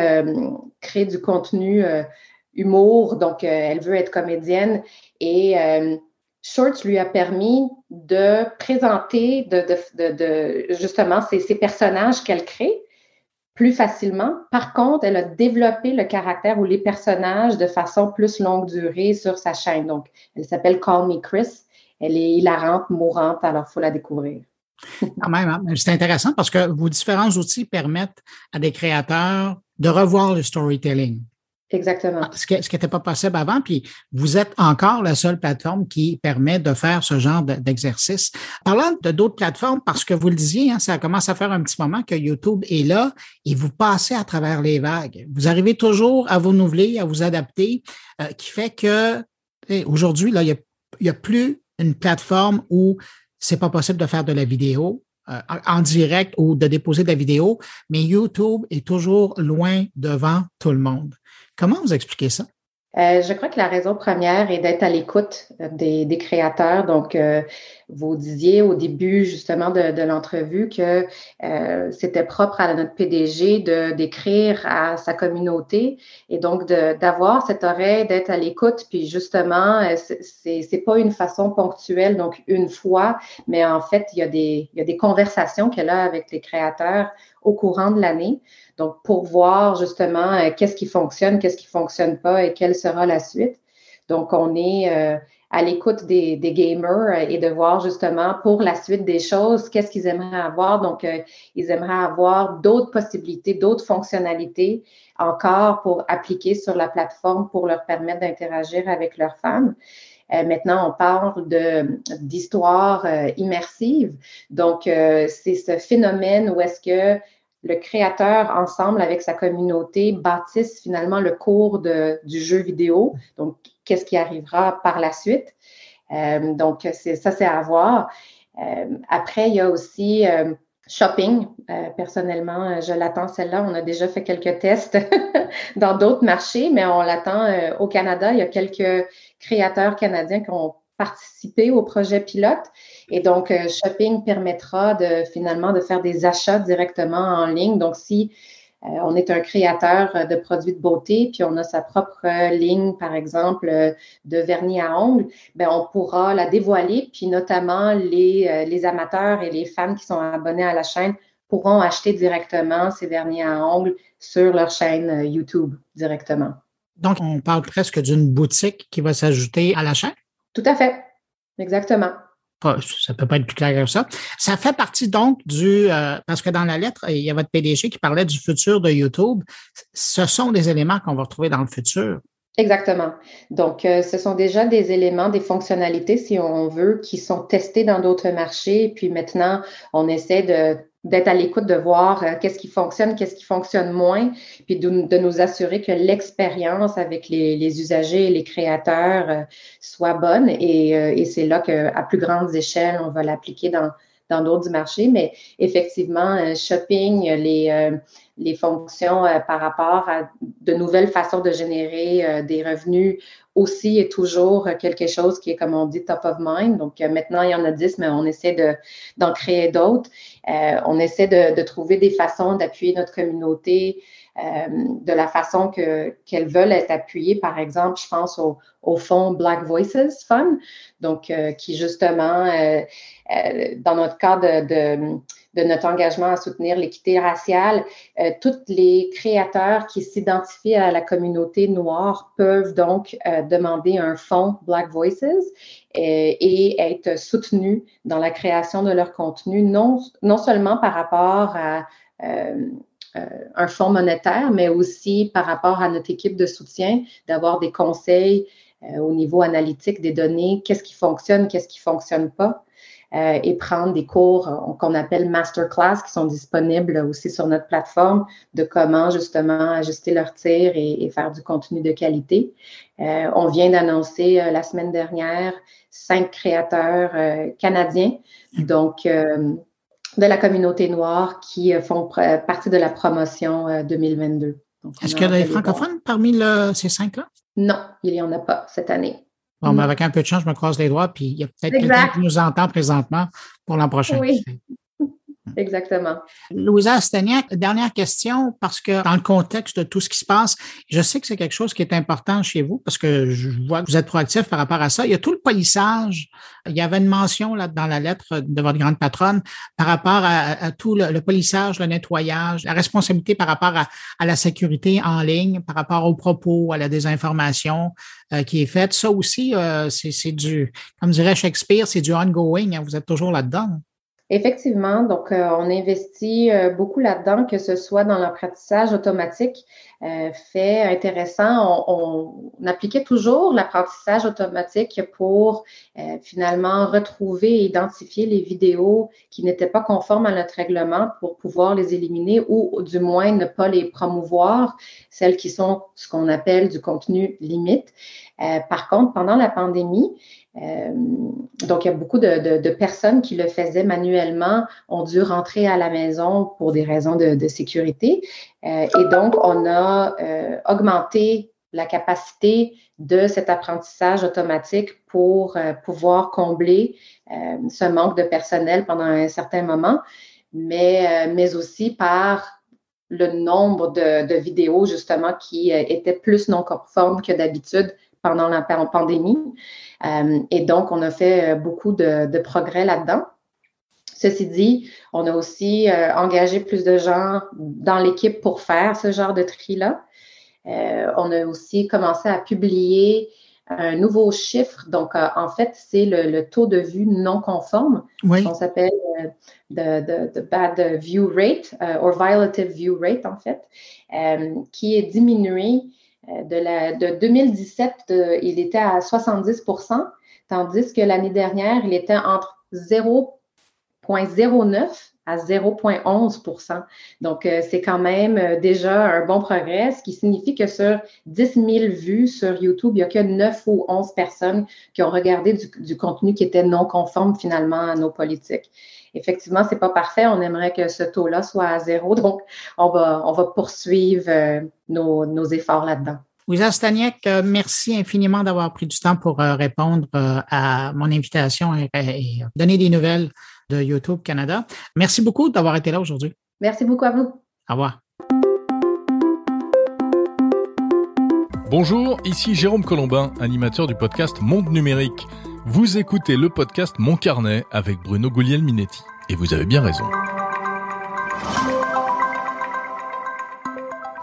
crée du contenu humour, donc elle veut être comédienne et Shorts lui a permis de présenter de, de, de, justement ces, ces personnages qu'elle crée plus facilement. Par contre, elle a développé le caractère ou les personnages de façon plus longue durée sur sa chaîne. Donc, elle s'appelle Call Me Chris. Elle est hilarante, mourante, alors il faut la découvrir. Même, hein. c'est intéressant parce que vos différents outils permettent à des créateurs de revoir le storytelling. Exactement. Ah, ce qui n'était pas possible avant, puis vous êtes encore la seule plateforme qui permet de faire ce genre d'exercice. Parlant de d'autres plateformes, parce que vous le disiez, hein, ça commence à faire un petit moment que YouTube est là et vous passez à travers les vagues. Vous arrivez toujours à vous renouveler, à vous adapter, euh, qui fait que aujourd'hui, là, il n'y a, a plus une plateforme où c'est pas possible de faire de la vidéo. en direct ou de déposer de la vidéo, mais YouTube est toujours loin devant tout le monde. Comment vous expliquez ça? Euh, je crois que la raison première est d'être à l'écoute euh, des, créateurs. Donc, euh, vous disiez au début justement de, l'entrevue que c'était propre à notre PDG d'écrire à sa communauté et donc d'avoir cette oreille, d'être à l'écoute. Puis justement, c'est c'est pas une façon ponctuelle, donc une fois, mais en fait, il y a des il y a des conversations qu'elle a avec les créateurs au courant de l'année. Donc, pour voir justement euh, qu'est-ce qui fonctionne, qu'est-ce qui ne fonctionne pas et quelle sera la suite. Donc, on est euh, à l'écoute des, gamers euh, et de voir justement pour la suite des choses, qu'est-ce qu'ils aimeraient avoir. Donc, ils aimeraient avoir d'autres possibilités, d'autres fonctionnalités encore pour appliquer sur la plateforme pour leur permettre d'interagir avec leurs fans. maintenant, on parle de d'histoire immersive. Donc, c'est ce phénomène où est-ce que le créateur, ensemble avec sa communauté, bâtisse finalement le cours du jeu vidéo. Donc, qu'est-ce qui arrivera par la suite? Euh, donc, ça, c'est à voir. Euh, après, il y a aussi euh, shopping. personnellement, je l'attends celle-là. On a déjà fait quelques tests dans d'autres marchés, mais on l'attend au Canada. Il y a quelques créateurs canadiens qui ont participé au projet pilote. Et donc, euh, Shopping permettra de finalement de faire des achats directement en ligne. Donc, si euh, on est un créateur de produits de beauté, puis on a sa propre ligne, par exemple, de vernis à ongles, ben on pourra la dévoiler, puis notamment les, euh, les amateurs et les fans qui sont abonnés à la chaîne pourront acheter directement ces vernis à ongles sur leur chaîne YouTube directement. Donc, on parle presque d'une boutique qui va s'ajouter à la chaîne? Tout à fait. Exactement. Ça peut pas être plus clair que ça. Ça fait partie donc du, euh, parce que dans la lettre, il y a votre PDG qui parlait du futur de YouTube. Ce sont des éléments qu'on va retrouver dans le futur. Exactement. Donc, euh, ce sont déjà des éléments, des fonctionnalités, si on veut, qui sont testés dans d'autres marchés. Puis maintenant, on essaie de d'être à l'écoute, de voir euh, qu'est-ce qui fonctionne, qu'est-ce qui fonctionne moins, puis de, nous assurer que l'expérience avec les, usagers et les créateurs euh, soit bonne. Et, euh, et c'est là qu'à plus grandes échelles, on va l'appliquer dans dans d'autres marchés. Mais effectivement, shopping, les, les fonctions par rapport à de nouvelles façons de générer des revenus aussi est toujours quelque chose qui est, comme on dit, top of mind. Donc, euh, maintenant, il y en a 10, mais on essaie d'en créer d'autres. Euh, on essaie de, trouver des façons d'appuyer notre communauté euh, de la façon que, qu'elles veulent être appuyées. Par exemple, je pense au, au fonds Black Voices Fund, donc qui justement, dans notre cas de de notre engagement à soutenir l'équité raciale. Euh, tous les créateurs qui s'identifient à la communauté noire peuvent donc euh, demander un fonds Black Voices et, euh, et, être soutenus dans la création de leur contenu, non, non seulement par rapport à un fonds monétaire, mais aussi par rapport à notre équipe de soutien, d'avoir des conseils au niveau analytique des données, qu'est-ce qui fonctionne, qu'est-ce qui fonctionne pas. Euh, et prendre des cours euh, qu'on appelle masterclass qui sont disponibles aussi sur notre plateforme de comment justement ajuster leur tir et, faire du contenu de qualité. Euh, on vient d'annoncer la semaine dernière cinq créateurs canadiens, donc de la communauté noire qui font partie de la promotion 2022. Est-ce qu'il y a des francophones parmi ces cinq-là? Non, il n'y en a pas cette année. Bon, mais mm. avec un peu de chance, je me croise les doigts, puis il y a peut-être quelqu'un qui nous entend présentement pour l'an prochain. Oui. Exactement. Louisa Astagnac, dernière question, parce que dans le contexte de tout ce qui se passe, je sais que c'est quelque chose qui est important chez vous, parce que je vois que vous êtes proactif par rapport à ça. Il y a tout le polissage. Il y avait une mention là, dans la lettre de votre grande patronne par rapport à, tout le, polissage, le nettoyage, la responsabilité par rapport à, la sécurité en ligne, par rapport aux propos, à la désinformation euh, qui est faite. Ça aussi, euh, c'est du, comme dirait Shakespeare, c'est du ongoing. Hein. vous êtes toujours là-dedans. Effectivement, donc euh, on investit euh, beaucoup là-dedans, que ce soit dans l'apprentissage automatique euh, fait intéressant, on, appliquait toujours l'apprentissage automatique pour finalement retrouver et identifier les vidéos qui n'étaient pas conformes à notre règlement pour pouvoir les éliminer ou du moins ne pas les promouvoir, celles qui sont ce qu'on appelle du contenu limite. Par contre, pendant la pandémie, euh, donc, il y a beaucoup de, personnes qui le faisaient manuellement, ont dû rentrer à la maison pour des raisons de, sécurité. Euh, et donc, on a euh, augmenté la capacité de cet apprentissage automatique pour pouvoir combler ce manque de personnel pendant un certain moment, mais, mais aussi par le nombre de, vidéos, justement, qui étaient plus non conformes que d'habitude pendant la pandémie. Euh, et donc, on a fait euh, beaucoup de, progrès là-dedans. Ceci dit, on a aussi euh, engagé plus de gens dans l'équipe pour faire ce genre de tri-là. on a aussi commencé à publier un nouveau chiffre. Donc, en fait, c'est le, taux de vue non conforme. Oui. On s'appelle the, bad view rate, or violative view rate, en fait, qui est diminué de, la, de 2017, euh, il était à 70% tandis que l'année dernière, il était entre 0,09 à 0,11% Donc, euh, c'est quand même déjà un bon progrès, ce qui signifie que sur 10 000 vues sur YouTube, il n'y a que 9 ou 11 personnes qui ont regardé du contenu qui était non conforme finalement à nos politiques effectivement, c'est pas parfait. On aimerait que ce taux-là soit à zéro. Donc, on va, on va poursuivre euh, nos, efforts là-dedans. Ouza Staniek, euh, merci infiniment d'avoir pris du temps pour euh, répondre à mon invitation et, donner des nouvelles de YouTube Canada. Merci beaucoup d'avoir été là aujourd'hui. Merci beaucoup à vous. Au revoir. Bonjour, ici Jérôme Colombin, animateur du podcast Monde Numérique. Vous écoutez le podcast Mon Carnet avec Bruno Guglielminetti. Et vous avez bien raison.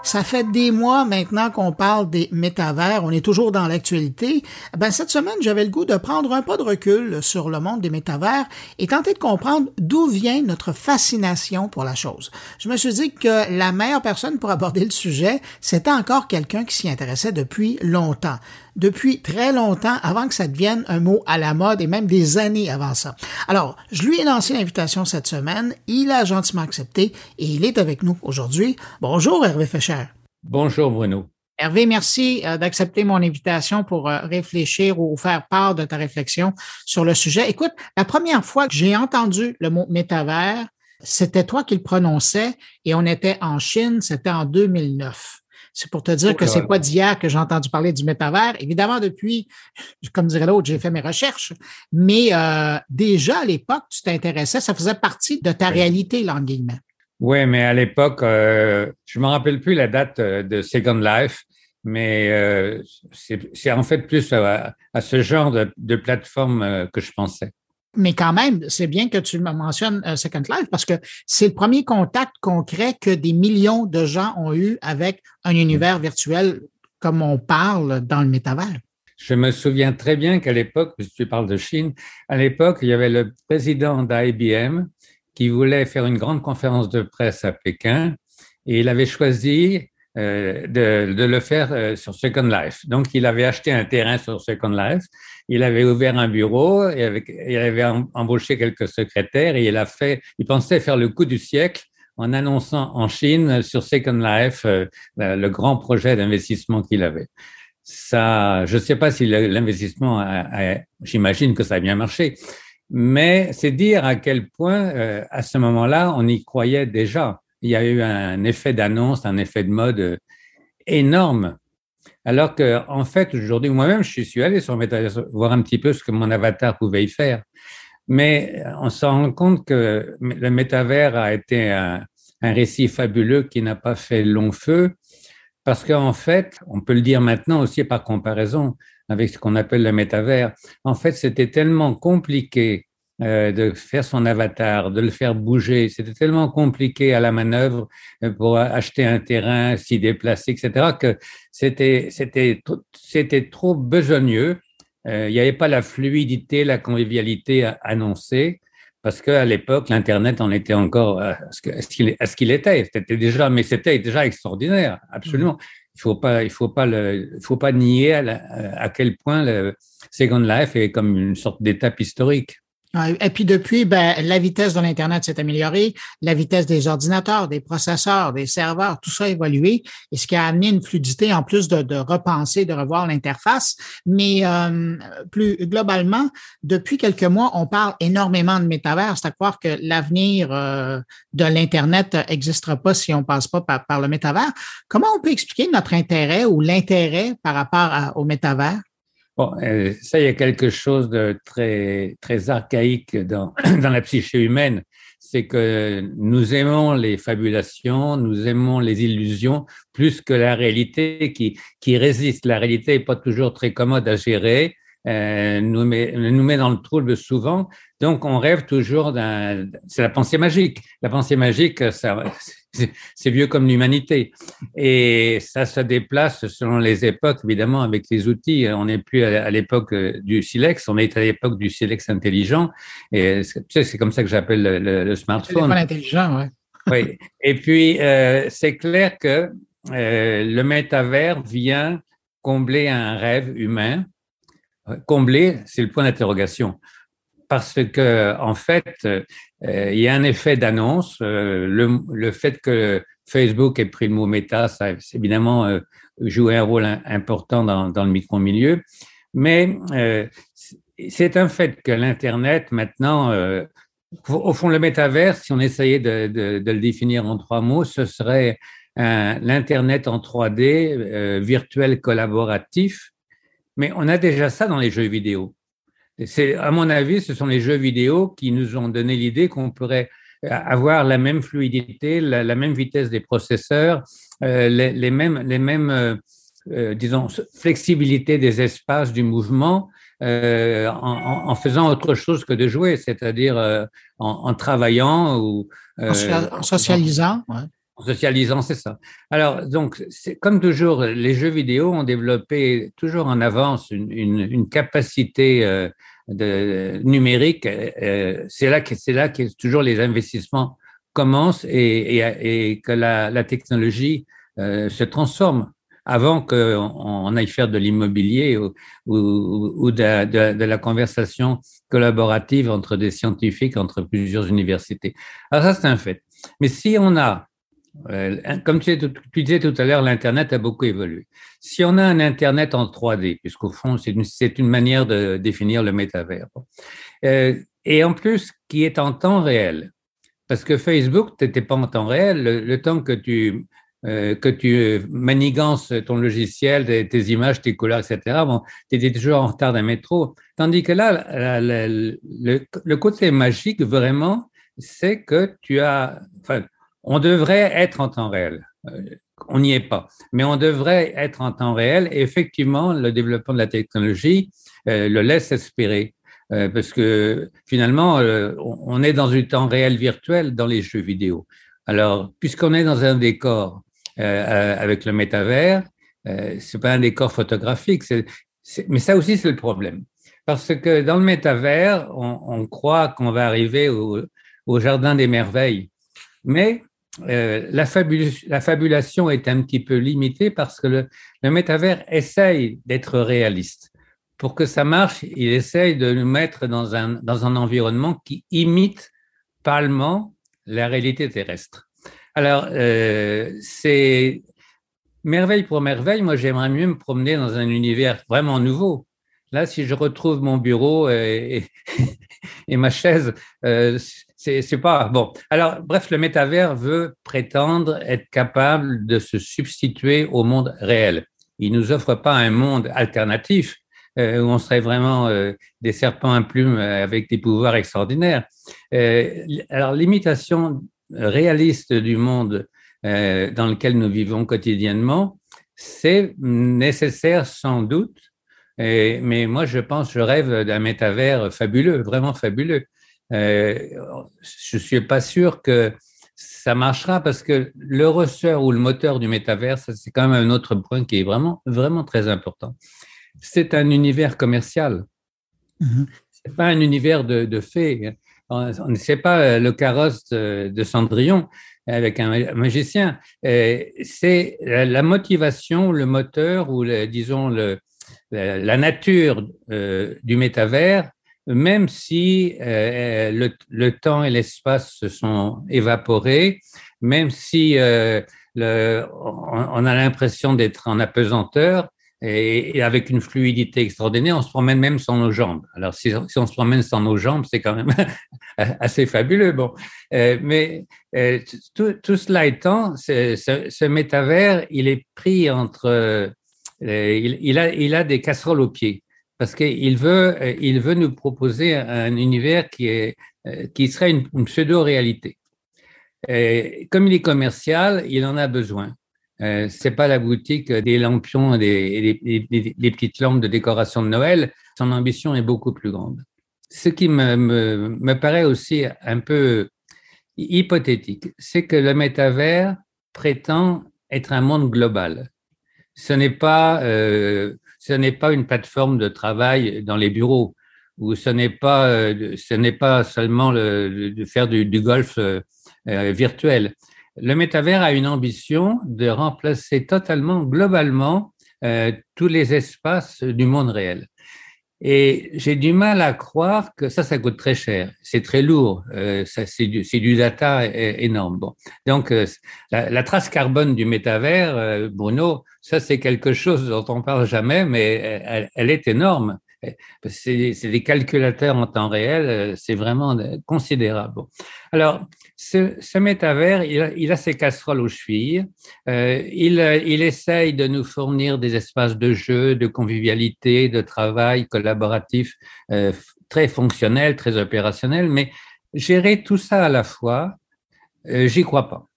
Ça fait des mois maintenant qu'on parle des métavers, on est toujours dans l'actualité. Ben cette semaine, j'avais le goût de prendre un pas de recul sur le monde des métavers et tenter de comprendre d'où vient notre fascination pour la chose. Je me suis dit que la meilleure personne pour aborder le sujet, c'était encore quelqu'un qui s'y intéressait depuis longtemps depuis très longtemps avant que ça devienne un mot à la mode et même des années avant ça. Alors, je lui ai lancé l'invitation cette semaine, il a gentiment accepté et il est avec nous aujourd'hui. Bonjour Hervé Fischer. Bonjour Bruno. Hervé, merci euh, d'accepter mon invitation pour euh, réfléchir ou faire part de ta réflexion sur le sujet. Écoute, la première fois que j'ai entendu le mot métavers, c'était toi qui le prononçais et on était en Chine, c'était en 2009. C'est pour te dire que c'est pas d'hier que j'ai entendu parler du métavers. Évidemment, depuis, comme dirait l'autre, j'ai fait mes recherches, mais euh, déjà à l'époque, tu t'intéressais, ça faisait partie de ta réalité, là, Oui, mais à l'époque, euh, je me rappelle plus la date euh, de Second Life, mais euh, c'est en fait plus à, ce genre de, de plateforme que je pensais mais quand même, c'est bien que tu mentionnes euh, Second Life parce que c'est le premier contact concret que des millions de gens ont eu avec un univers virtuel comme on parle dans le métavers. Je me souviens très bien qu'à l'époque, tu parles de Chine, à l'époque, il y avait le président d'IBM qui voulait faire une grande conférence de presse à Pékin et il avait choisi euh, de, de, le faire euh, sur Second Life. Donc, il avait acheté un terrain sur Second Life, il avait ouvert un bureau, et avec, il avait embauché quelques secrétaires et il a fait, il pensait faire le coup du siècle en annonçant en Chine sur Second Life euh, le grand projet d'investissement qu'il avait. Ça, je ne sais pas si l'investissement, j'imagine que ça a bien marché, mais c'est dire à quel point, à ce moment-là, on y croyait déjà il y a eu un effet d'annonce, un effet de mode euh, énorme. Alors que, en fait, aujourd'hui, moi-même, je suis allé sur Metaverse voir un petit peu ce que mon avatar pouvait y faire. Mais on se rend compte que le métavers a été un, récit fabuleux qui n'a pas fait long feu, parce qu'en fait, on peut le dire maintenant aussi par comparaison avec ce qu'on appelle le métavers, en fait, c'était tellement compliqué euh, de faire son avatar, de le faire bouger. C'était tellement compliqué à la manœuvre euh, pour acheter un terrain, s'y déplacer, etc., que c'était, c'était, c'était trop besogneux. Euh, il n'y avait pas la fluidité, la convivialité annoncée. parce qu'à l'époque, l'Internet en était encore à ce qu'il était. C'était déjà, mais c'était déjà extraordinaire, absolument. Il faut pas, il faut pas le, faut pas nier à, à quel point le Second Life est comme une sorte d'étape historique. Et puis depuis, ben, la vitesse de l'Internet s'est améliorée, la vitesse des ordinateurs, des processeurs, des serveurs, tout ça a évolué, et ce qui a amené une fluidité en plus de, de repenser, de revoir l'interface. Mais euh, plus globalement, depuis quelques mois, on parle énormément de métavers, c'est à croire que l'avenir euh, de l'Internet n'existera pas si on passe pas par, le métavers. Comment on peut expliquer notre intérêt ou l'intérêt par rapport au métavers? Bon, euh, ça, il y a quelque chose de très, très archaïque dans, dans la psyché humaine. C'est que nous aimons les fabulations, nous aimons les illusions plus que la réalité qui, qui résiste. La réalité n'est pas toujours très commode à gérer, euh, nous, met, nous met dans le trouble souvent. Donc, on rêve toujours d'un. C'est la pensée magique. La pensée magique, ça, c'est vieux comme l'humanité. Et ça se déplace selon les époques, évidemment, avec les outils. On n'est plus à l'époque du silex, on est à l'époque du silex intelligent. Et c'est comme ça que j'appelle le, smartphone. Le intelligent, ouais. oui. Et puis, euh, c'est clair que euh, le métavers vient combler un rêve humain. Combler, c'est le point d'interrogation parce que en fait, euh, il y a un effet d'annonce. Euh, le, fait que Facebook ait pris le mot méta, ça a évidemment euh, joué un rôle important dans, le micro-milieu, mais c'est un fait que l'Internet maintenant, au fond, le métavers, si on essayait de, le définir en trois mots, ce serait l'Internet en 3D, virtuel collaboratif, mais on a déjà ça dans les jeux vidéo. C'est, à mon avis, ce sont les jeux vidéo qui nous ont donné l'idée qu'on pourrait avoir la même fluidité, la, même vitesse des processeurs, euh, les, mêmes, les mêmes euh, euh, disons, flexibilité des espaces du mouvement en, faisant autre chose que de jouer, c'est-à-dire en, travaillant ou en socialisant. En socialisant, c'est ça. Alors, donc, comme toujours, les jeux vidéo ont développé toujours en avance une, une, une capacité euh, de, numérique. Euh, c'est là que c'est là que toujours les investissements commencent et, et, et que la, la technologie euh, se transforme avant qu'on on aille faire de l'immobilier ou, ou, ou de, de, la conversation collaborative entre des scientifiques, entre plusieurs universités. Alors ça, c'est un fait. Mais si on a euh, comme tu, disais tout à l'heure, l'Internet a beaucoup évolué. Si on a un Internet en 3D, puisqu'au fond, c'est une, une, manière de définir le métavers, euh, et en plus, qui est en temps réel, parce que Facebook, tu n'étais pas en temps réel, le, temps que tu, euh, que tu manigances ton logiciel, tes, images, tes couleurs, etc., bon, tu étais toujours en retard d'un métro. Tandis que là, le, le, côté magique, vraiment, c'est que tu as, enfin, on devrait être en temps réel. Euh, on n'y est pas, mais on devrait être en temps réel. Et effectivement, le développement de la technologie euh, le laisse espérer, euh, parce que finalement, on est dans un temps réel virtuel dans les jeux vidéo. Alors, puisqu'on est dans un décor avec le métavers, c'est pas un décor photographique, mais ça aussi c'est le problème, parce que dans le métavers, on, croit qu'on va arriver au, au jardin des merveilles, mais euh, la, la, fabulation est un petit peu limitée parce que le, métavers essaye d'être réaliste. Pour que ça marche, il essaye de nous mettre dans un, dans un environnement qui imite pâlement la réalité terrestre. Alors, euh, c'est merveille pour merveille. Moi, j'aimerais mieux me promener dans un univers vraiment nouveau. Là, si je retrouve mon bureau et, et, ma chaise, euh, c'est pas bon. Alors, bref, le métavers veut prétendre être capable de se substituer au monde réel. Il nous offre pas un monde alternatif euh, où on serait vraiment euh, des serpents à plumes avec des pouvoirs extraordinaires. Euh, alors, l'imitation réaliste du monde dans lequel nous vivons quotidiennement, c'est nécessaire sans doute, mais moi je pense, je rêve d'un métavers fabuleux, vraiment fabuleux. Euh, je suis pas sûr que ça marchera parce que le ressort ou le moteur du métavers, c'est quand même un autre point qui est vraiment, vraiment très important. C'est un univers commercial. Mm-hmm. C'est pas un univers de, de faits. on ne sait pas le carrosse de Cendrillon avec un magicien. C'est la motivation, le moteur ou, disons, le, la nature du métavers même si euh, le, le, temps et l'espace se sont évaporés, même si euh, le, on, a l'impression d'être en apesanteur et, avec une fluidité extraordinaire, on se promène même sans nos jambes. Alors si, si on se promène sans nos jambes, c'est quand même assez fabuleux. Bon, euh, mais euh, tout, tout, cela étant, ce, ce, ce, métavers, il est pris entre, euh, il, il, a, il a des casseroles aux pieds parce qu'il veut, euh, il veut nous proposer un univers qui, est, euh, qui serait une, pseudo-réalité. Comme il est commercial, il en a besoin. Euh, c'est pas la boutique des lampions et des, petites lampes de décoration de Noël. Son ambition est beaucoup plus grande. Ce qui me, me, me paraît aussi un peu hypothétique, c'est que le métavers prétend être un monde global. Ce n'est pas euh, ce n'est pas une plateforme de travail dans les bureaux, ou ce n'est pas, euh, ce n'est pas seulement le, de faire du, du golf euh, euh, virtuel. Le métavers a une ambition de remplacer totalement, globalement, tous les espaces du monde réel. Et j'ai du mal à croire que ça, ça coûte très cher. C'est très lourd. Euh, c'est du, du, data énorme. Bon. Donc, euh, la, la, trace carbone du métavers, euh, Bruno, ça, c'est quelque chose dont on parle jamais, mais elle, elle est énorme. C'est des calculateurs en temps réel, c'est vraiment considérable. Bon. Alors, ce, métavers, il a, ses casseroles aux chevilles. Euh, il, il essaye de nous fournir des espaces de jeu, de convivialité, de travail collaboratif euh, très fonctionnels, très opérationnels, mais gérer tout ça à la fois, euh, j'y crois pas.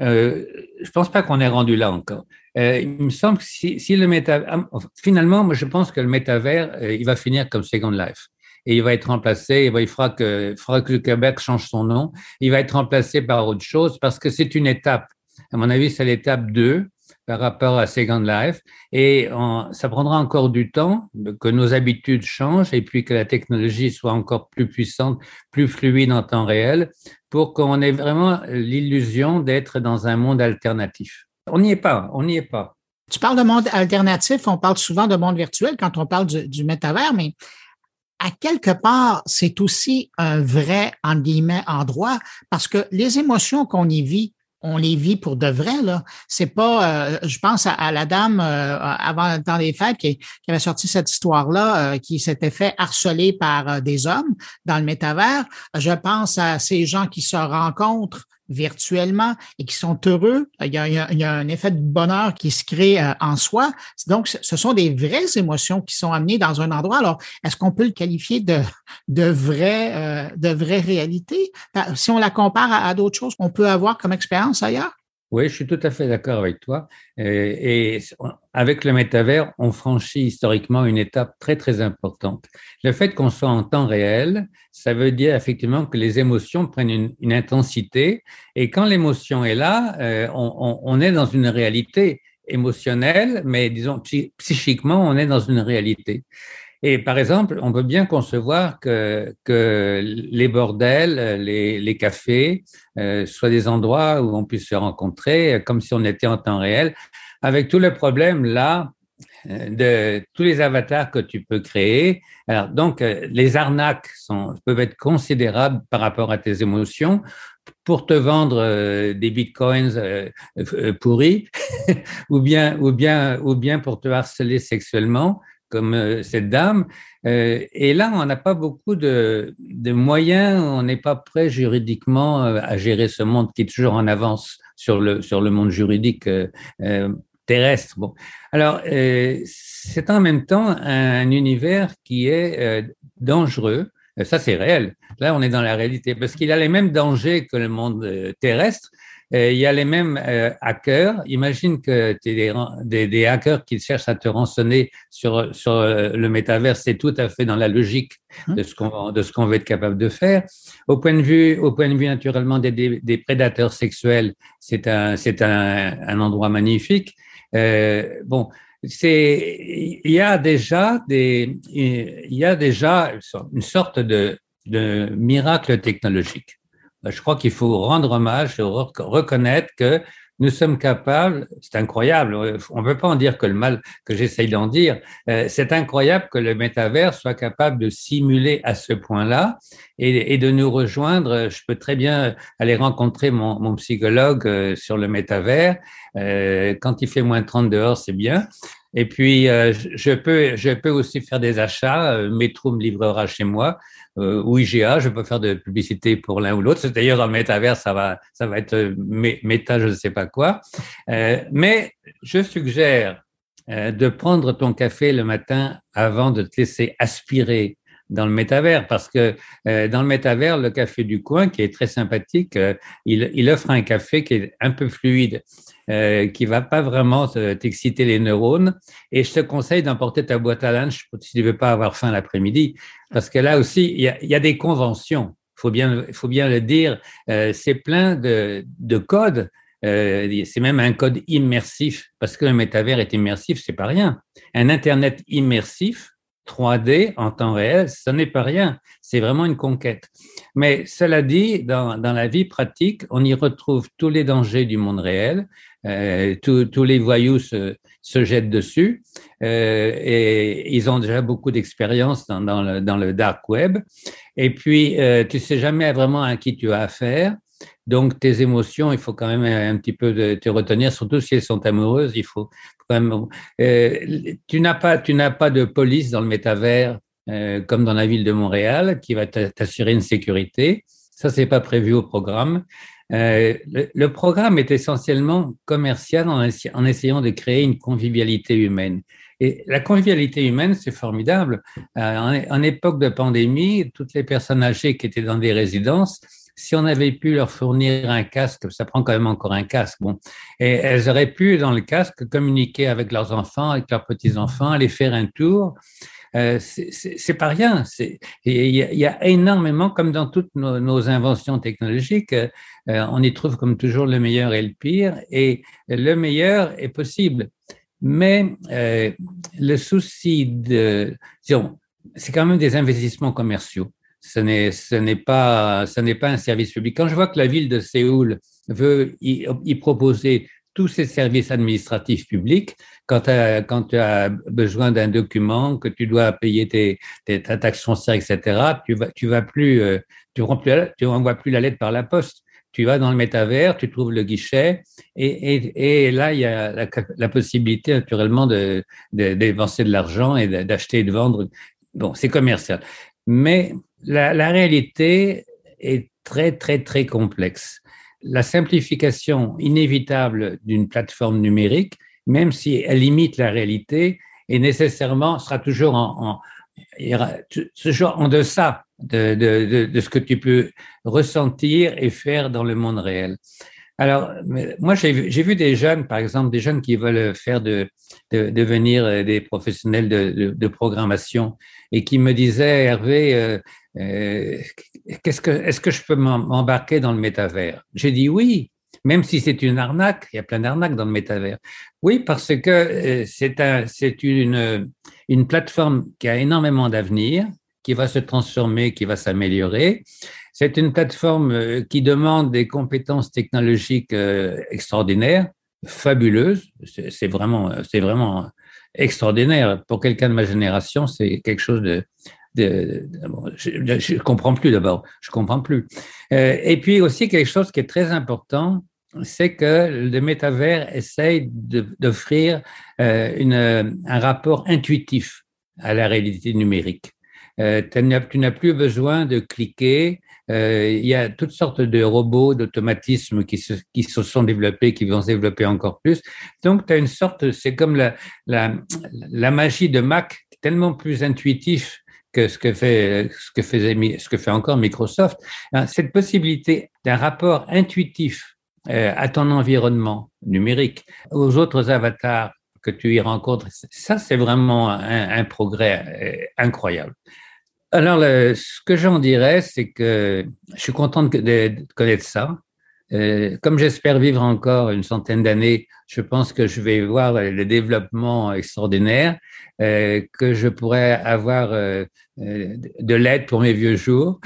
Euh, je pense pas qu'on est rendu là encore. Euh, il me semble que si, si le métavers, finalement, moi je pense que le métavers, euh, il va finir comme Second Life et il va être remplacé, que, il faudra que le Québec change son nom, il va être remplacé par autre chose parce que c'est une étape. À mon avis, c'est l'étape 2 par rapport à Second Life et ça prendra encore du temps que nos habitudes changent et puis que la technologie soit encore plus puissante, plus fluide en temps réel pour qu'on ait vraiment l'illusion d'être dans un monde alternatif. On n'y est pas, on n'y est pas. Tu parles de monde alternatif, on parle souvent de monde virtuel quand on parle du métavers, mais à quelque part, c'est aussi un vrai, en guillemets, endroit, parce que les émotions qu'on y vit, on les vit pour de vrai. Là, c'est pas. Euh, je pense à, la dame euh, avant le temps des fêtes qui, qui avait sorti cette histoire-là, euh, qui s'était fait harceler par des hommes dans le métavers. Je pense à ces gens qui se rencontrent virtuellement et qui sont heureux. Il y a, un effet de bonheur qui se crée euh, en soi. Donc, ce sont des vraies émotions qui sont amenées dans un endroit. Alors, est-ce qu'on peut le qualifier de, de vraie, euh, de vraie réalité? Si on la compare à d'autres choses qu'on peut avoir comme expérience ailleurs? Oui, je suis tout à fait d'accord avec toi. Et, avec le métavers, on franchit historiquement une étape très, très importante. Le fait qu'on soit en temps réel, ça veut dire effectivement que les émotions prennent une, intensité. Et quand l'émotion est là, euh, on, est dans une réalité émotionnelle, mais disons psychiquement, on est dans une réalité. Et par exemple, on peut bien concevoir que, que les bordels, les, les cafés, euh, soient des endroits où on puisse se rencontrer comme si on était en temps réel, avec tout le problème là euh, de tous les avatars que tu peux créer. Alors, donc, euh, les arnaques sont, peuvent être considérables par rapport à tes émotions pour te vendre euh, des bitcoins euh, pourris ou bien ou bien ou bien pour te harceler sexuellement comme euh, cette dame. Euh, et là, on n'a pas beaucoup de, moyens, on n'est pas prêt juridiquement euh, à gérer ce monde qui est toujours en avance sur le, sur le monde juridique terrestre. Bon. Alors, c'est en même temps un univers qui est dangereux. Ça, c'est réel. Là, on est dans la réalité parce qu'il a les mêmes dangers que le monde terrestre, il y a les mêmes euh, hackers. Imagine que tu es des, des, hackers qui cherchent à te rançonner sur, sur euh, le métavers. C'est tout à fait dans la logique hein? de ce qu'on de ce qu'on veut être capable de faire. Au point de vue, au point de vue naturellement des, des, des prédateurs sexuels, c'est un c'est un, un endroit magnifique. Euh, bon, c'est il y a déjà des il y a déjà une sorte de de miracle technologique. Je crois qu'il faut rendre hommage reconnaître que nous sommes capables, c'est incroyable, on ne peut pas en dire que le mal que j'essaye d'en dire, euh, c'est incroyable que le métavers soit capable de simuler à ce point-là et, de nous rejoindre. Je peux très bien aller rencontrer mon, psychologue euh, sur le métavers. Euh, quand il fait moins 30 dehors, c'est bien. Et puis, je, peux, je peux aussi faire des achats. Métro me livrera chez moi euh, ou IGA, je peux faire de publicité pour l'un ou l'autre. D'ailleurs, dans le métavers, ça va, ça va être euh, méta, je ne sais pas quoi. Euh, mais je suggère euh, de prendre ton café le matin avant de te laisser aspirer dans le métavers, parce que euh, dans le métavers, le café du coin, qui est très sympathique, euh, il, offre un café qui est un peu fluide, euh, qui va pas vraiment t'exciter les neurones. Et je te conseille d'emporter ta boîte à lunch si tu veux pas avoir faim l'après-midi, parce que là aussi, il y a, y a des conventions. Faut bien, faut bien le dire. Euh, c'est plein de, de codes. Euh, c'est même un code immersif parce que le métavers est immersif, c'est pas rien. Un internet immersif, 3D en temps réel, ce n'est pas rien, c'est vraiment une conquête. Mais cela dit, dans, dans, la vie pratique, on y retrouve tous les dangers du monde réel, euh, tous, les voyous se, se jettent dessus, euh, et ils ont déjà beaucoup d'expérience dans, dans, le, dans, le, dark web. Et puis, euh, tu sais jamais vraiment à qui tu as affaire. Donc, tes émotions, il faut quand même un petit peu te retenir, surtout si elles sont amoureuses. Il faut quand même. Euh, tu n'as pas, tu n'as pas de police dans le métavers euh, comme dans la ville de Montréal qui va t'assurer une sécurité. Ça, c'est pas prévu au programme. Euh, le, programme est essentiellement commercial en, essayant de créer une convivialité humaine. Et la convivialité humaine, c'est formidable. En, époque de pandémie, toutes les personnes âgées qui étaient dans des résidences si on avait pu leur fournir un casque, ça prend quand même encore un casque, bon, et elles auraient pu dans le casque communiquer avec leurs enfants, avec leurs petits enfants, aller faire un tour. Euh, c'est pas rien. Il y, y, a énormément, comme dans toutes nos, inventions technologiques, euh, on y trouve comme toujours le meilleur et le pire, et le meilleur est possible. Mais euh, le souci de, c'est quand même des investissements commerciaux ce n'est ce n'est pas ce n'est pas un service public. Quand je vois que la ville de Séoul veut y, y proposer tous ces services administratifs publics, quand, quand tu as besoin d'un document, que tu dois payer tes, tes, ta taxe foncière, etc., tu vas, tu vas plus, euh, tu plus, tu envoies plus la lettre par la poste. Tu vas dans le métavers, tu trouves le guichet, et, et, et là, il y a la, possibilité, naturellement, de, de, de l'argent et d'acheter et de vendre. Bon, c'est commercial. Mais la, réalité est très, très, très complexe. La simplification inévitable d'une plateforme numérique, même si elle imite la réalité, est nécessairement, sera toujours en, en, deçà de, ce que tu peux ressentir et faire dans le monde réel. Alors, moi, j'ai vu des jeunes, par exemple, des jeunes qui veulent faire de, de devenir des professionnels de, programmation et qui me disaient, Hervé, euh, que, est-ce que je peux m'embarquer dans le métavers? J'ai dit oui, même si c'est une arnaque, il y a plein d'arnaques dans le métavers. Oui, parce que euh, c'est un, une, une plateforme qui a énormément d'avenir, qui va se transformer, qui va s'améliorer. C'est une plateforme euh, qui demande des compétences technologiques extraordinaires, fabuleuses. C'est vraiment, c'est vraiment extraordinaire. Pour quelqu'un de ma génération, c'est quelque chose de, je, je comprends plus d'abord, je comprends plus. Euh, et puis aussi quelque chose qui est très important, c'est que le métavers essaye d'offrir euh, un rapport intuitif à la réalité numérique. Euh, tu n'as plus besoin de cliquer. Il y a toutes sortes de robots, d'automatismes qui se, sont développés, qui vont se développer encore plus. Donc, tu as une sorte, c'est comme la magie de Mac, tellement plus intuitif que ce que fait, ce que faisait, ce que fait encore Microsoft, hein, cette possibilité d'un rapport intuitif euh, à ton environnement numérique, aux autres avatars que tu y rencontres, ça c'est vraiment un, progrès euh, incroyable. Alors, ce que j'en dirais, c'est que je suis content de, connaître ça. Euh, comme j'espère vivre encore une centaine d'années, je pense que je vais voir le développement extraordinaire, euh, que je pourrais avoir euh, de l'aide pour mes vieux jours.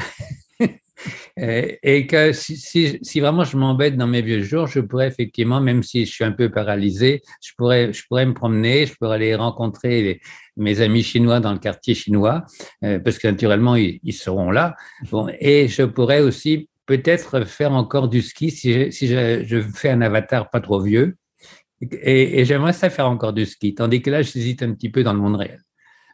et que si, si, si, vraiment je m'embête dans mes vieux jours, je pourrais effectivement, même si je suis un peu paralysé, je pourrais, je pourrais me promener, je pourrais aller rencontrer mes amis chinois dans le quartier chinois, parce que naturellement, ils, ils seront là. Bon, et je pourrais aussi peut-être faire encore du ski si, je, si je, je, fais un avatar pas trop vieux. Et, et j'aimerais ça faire encore du ski, tandis que là, j'hésite un petit peu dans le monde réel.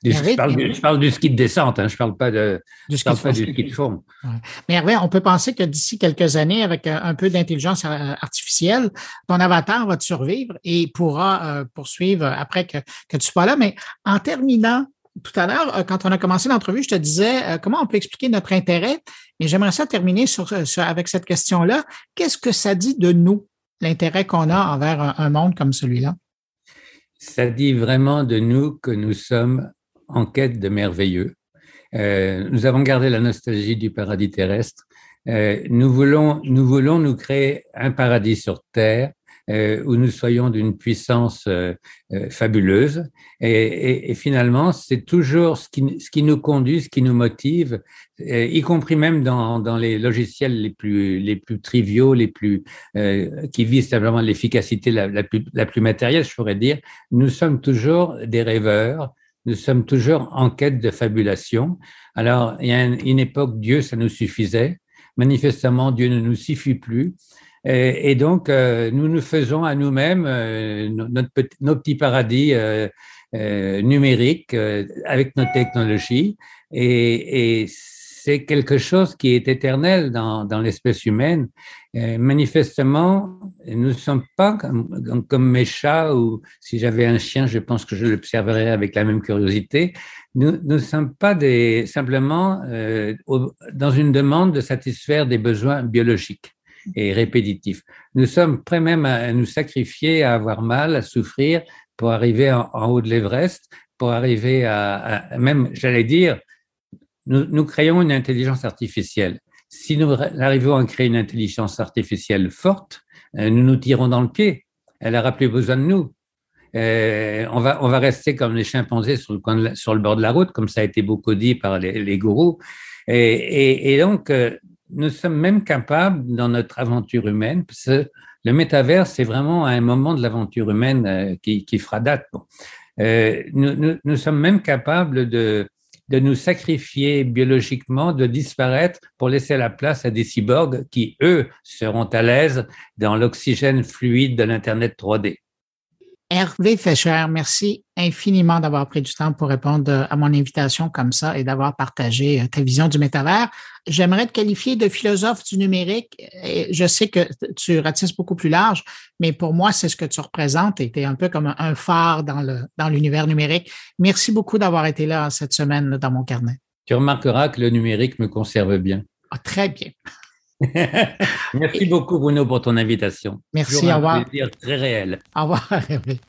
Du, je, parle, je, parle, du ski de descente, hein, je parle pas de du ski, pas du ski de fond. Ouais. Mais Hervé, on peut penser que d'ici quelques années, avec un peu d'intelligence artificielle, ton avatar va te survivre et pourra euh, poursuivre après que, que tu sois là. Mais en terminant, tout à l'heure, euh, quand on a commencé l'entrevue, je te disais euh, comment on peut expliquer notre intérêt, mais j'aimerais ça terminer sur, avec cette question-là. Qu'est-ce que ça dit de nous, l'intérêt qu'on a envers un, monde comme celui-là? Ça dit vraiment de nous que nous sommes en quête de merveilleux. Euh, nous avons gardé la nostalgie du paradis terrestre. Euh, nous voulons nous créer un paradis sur Terre euh, où nous soyons d'une puissance euh, euh, fabuleuse. Et, et, et finalement, c'est toujours ce qui, ce qui nous conduit, ce qui nous motive, y compris même dans, dans les logiciels les plus, les plus triviaux, les plus qui visent simplement l'efficacité la, plus, la plus matérielle, je pourrais dire. Nous sommes toujours des rêveurs, nous sommes toujours en quête de fabulation. Alors, il y a une, époque, Dieu, ça nous suffisait. Manifestement, Dieu ne nous suffit plus. Et, et donc, euh, nous nous faisons à nous-mêmes euh, notre nos petits paradis euh, numériques avec nos technologies. Et, et c'est quelque chose qui est éternel dans, dans l'espèce humaine. Et manifestement, nous ne sommes pas comme, comme, mes chats ou si j'avais un chien, je pense que je l'observerais avec la même curiosité. Nous ne sommes pas des, simplement euh, dans une demande de satisfaire des besoins biologiques et répétitifs. Nous sommes prêts même à nous sacrifier, à avoir mal, à souffrir pour arriver en, haut de l'Everest, pour arriver à, même, j'allais dire, nous, créons une intelligence artificielle. Si nous arrivons à créer une intelligence artificielle forte, euh, nous nous tirons dans le pied. Elle n'aura plus besoin de nous. Euh, on, va, on va rester comme les chimpanzés sur le, bord de la route, comme ça a été beaucoup dit par les, gourous. Et donc, euh, nous sommes même capables, dans notre aventure humaine, parce que le métavers, c'est vraiment un moment de l'aventure humaine euh, qui, qui, fera date. Euh, nous, nous, nous, sommes même capables de, de nous sacrifier biologiquement, de disparaître pour laisser la place à des cyborgs qui, eux, seront à l'aise dans l'oxygène fluide de l'Internet 3D. Hervé Fischer, merci infiniment d'avoir pris du temps pour répondre à mon invitation comme ça et d'avoir partagé euh, ta vision du métavers. J'aimerais te qualifier de philosophe du numérique. Je sais que tu ratisses beaucoup plus large, mais pour moi, c'est ce que tu représentes et tu es un peu comme un phare dans le dans l'univers numérique. Merci beaucoup d'avoir été là cette semaine dans mon carnet. Tu remarqueras que le numérique me conserve bien. Ah, très bien. Merci beaucoup, Bruno, pour ton invitation. Merci, au revoir. plaisir très réel. Au revoir, Hervé.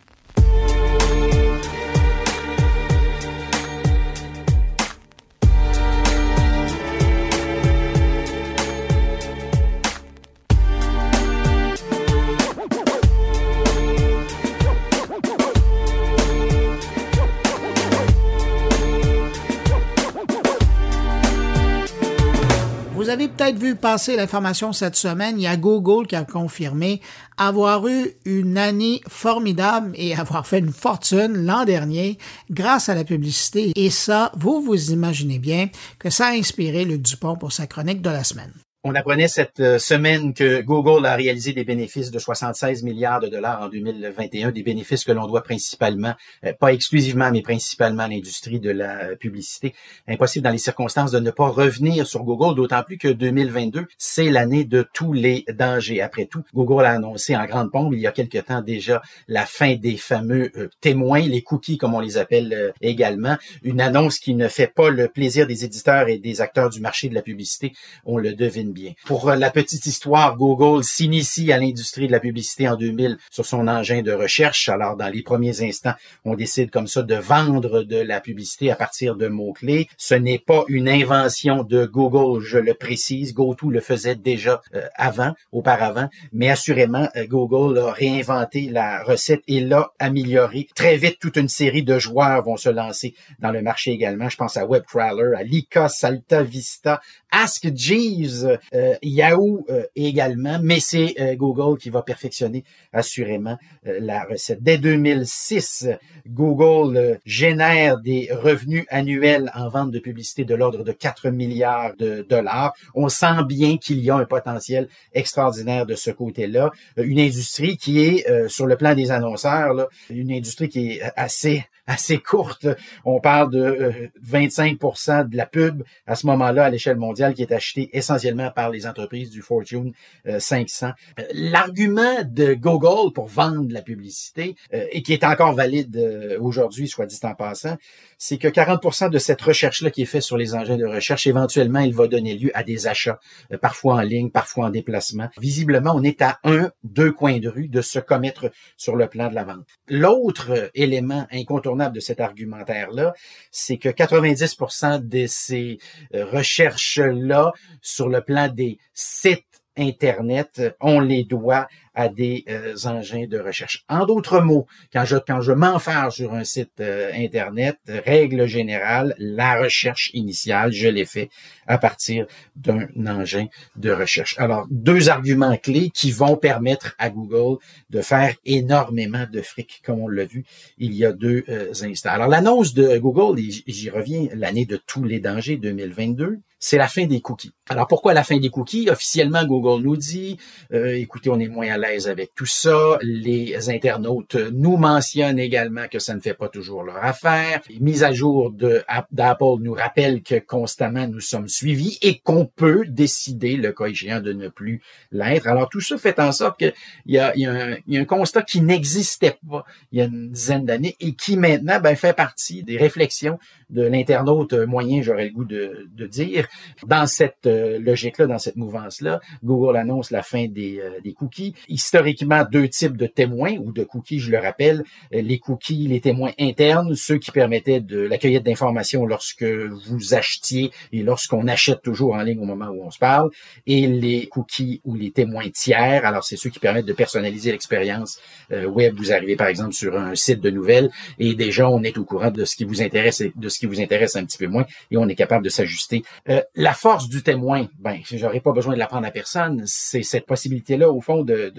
Peut-être vu passer l'information cette semaine, il y a Google qui a confirmé avoir eu une année formidable et avoir fait une fortune l'an dernier grâce à la publicité. Et ça, vous vous imaginez bien que ça a inspiré Luc Dupont pour sa chronique de la semaine. On apprenait cette euh, semaine que Google a réalisé des bénéfices de 76 milliards de dollars en 2021, des bénéfices que l'on doit principalement, euh, pas exclusivement, mais principalement à l'industrie de la publicité. Impossible dans les circonstances de ne pas revenir sur Google, d'autant plus que 2022, c'est l'année de tous les dangers. Après tout, Google a annoncé en grande pompe il y a quelque temps déjà la fin des fameux euh, témoins, les cookies comme on les appelle également, une annonce qui ne fait pas le plaisir des éditeurs et des acteurs du marché de la publicité, on le devine Pour la petite histoire, Google s'initie à l'industrie de la publicité en 2000 sur son engin de recherche. Alors, dans les premiers instants, on décide comme ça de vendre de la publicité à partir de mots-clés. Ce n'est pas une invention de Google, je le précise. GoTo le faisait déjà euh, avant, auparavant, mais assurément, euh, Google a réinventé la recette et l'a améliorée. Très vite, toute une série de joueurs vont se lancer dans le marché également. Je pense à WebCrawler, à Lika, Salta Vista, Ask Jeeves, euh, Yahoo également, mais c'est Google qui va perfectionner assurément la recette. Dès 2006, Google génère des revenus annuels en vente de publicité de l'ordre de 4 milliards de dollars. On sent bien qu'il y a un potentiel extraordinaire de ce côté-là. Euh, une industrie qui est, euh, sur le plan des annonceurs, une industrie qui est assez assez courte. On parle de 25% euh, de la pub à ce moment-là à l'échelle mondiale qui est achetée essentiellement par les entreprises du Fortune 500. L'argument de Google pour vendre la publicité et qui est encore valide aujourd'hui, soit dit en passant, c'est que 40% de cette recherche-là qui est faite sur les engins de recherche, éventuellement, il va donner lieu à des achats, euh, parfois en ligne, parfois en déplacement. Visiblement, on est à un, deux coins de rue de se commettre sur le plan de la vente. L'autre euh, élément incontournable de cet argumentaire-là, c'est que 90% de ces euh, recherches-là sur le plan des sites Internet, on les doit à des euh, engins de recherche. En d'autres mots, quand je, quand je m'enferme sur un site euh, Internet, règle générale, la recherche initiale, je l'ai fait à partir d'un engin de recherche. Alors, deux arguments clés qui vont permettre à Google de faire énormément de fric, comme on l'a vu il y a deux euh, instants. Alors, l'annonce de Google, j'y reviens, l'année de tous les dangers 2022, c'est la fin des cookies. Alors pourquoi la fin des cookies? Officiellement, Google nous dit, écoutez, on est moins à l'aise avec tout ça. Les internautes nous mentionnent également que ça ne fait pas toujours leur affaire. Les mises à jour d'Apple nous rappellent que constamment nous sommes suivis et qu'on peut décider, le cas échéant, de ne plus l'être. Alors tout ça fait en sorte qu'il y a, y, un, y a un constat qui n'existait pas il y a une dizaine d'années et qui maintenant ben, fait partie des réflexions de l'internaute moyen, j'aurais le goût de, de, dire. Dans cette euh, logique-là, dans cette mouvance-là, Google annonce la fin des, euh, des cookies historiquement deux types de témoins ou de cookies, je le rappelle. Les cookies, les témoins internes, ceux qui permettaient de la cueillette d'informations lorsque vous achetiez et lorsqu'on achète toujours en ligne au moment où on se parle. Et les cookies ou les témoins tiers, alors c'est ceux qui permettent de personnaliser l'expérience euh, web. Vous arrivez par exemple sur un site de nouvelles et déjà on est au courant de ce qui vous intéresse de ce qui vous intéresse un petit peu moins et on est capable de s'ajuster. Euh, la force du témoin, ben j'aurais pas besoin de l'apprendre à personne, c'est cette possibilité-là au fond de,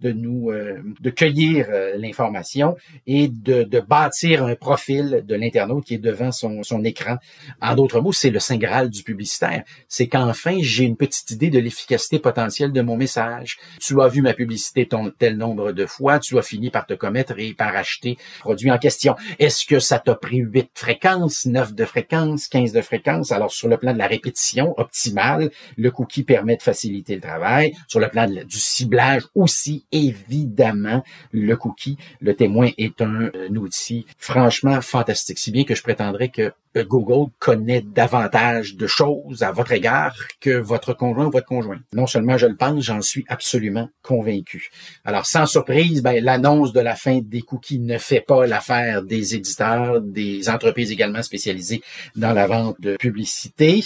de nous euh, de cueillir euh, l'information et de, de, bâtir un profil de l'internaute qui est devant son, son écran. En d'autres mots, c'est le saint graal du publicitaire. C'est qu'enfin, j'ai une petite idée de l'efficacité potentielle de mon message. Tu as vu ma publicité ton, tel nombre de fois, tu as fini par te commettre et par acheter le produit en question. Est-ce que ça t'a pris 8 fréquences, 9 de fréquences, 15 de fréquences? Alors, sur le plan de la répétition optimale, le cookie permet de faciliter le travail. Sur le plan du ciblage aussi, évidemment, le cookie, le témoin est un, outil franchement fantastique. Si bien que je prétendrais que euh, Google connaît davantage de choses à votre égard que votre conjoint ou votre conjoint. Non seulement je le pense, j'en suis absolument convaincu. Alors, sans surprise, ben, l'annonce de la fin des cookies ne fait pas l'affaire des éditeurs, des entreprises également spécialisées dans la vente de publicité.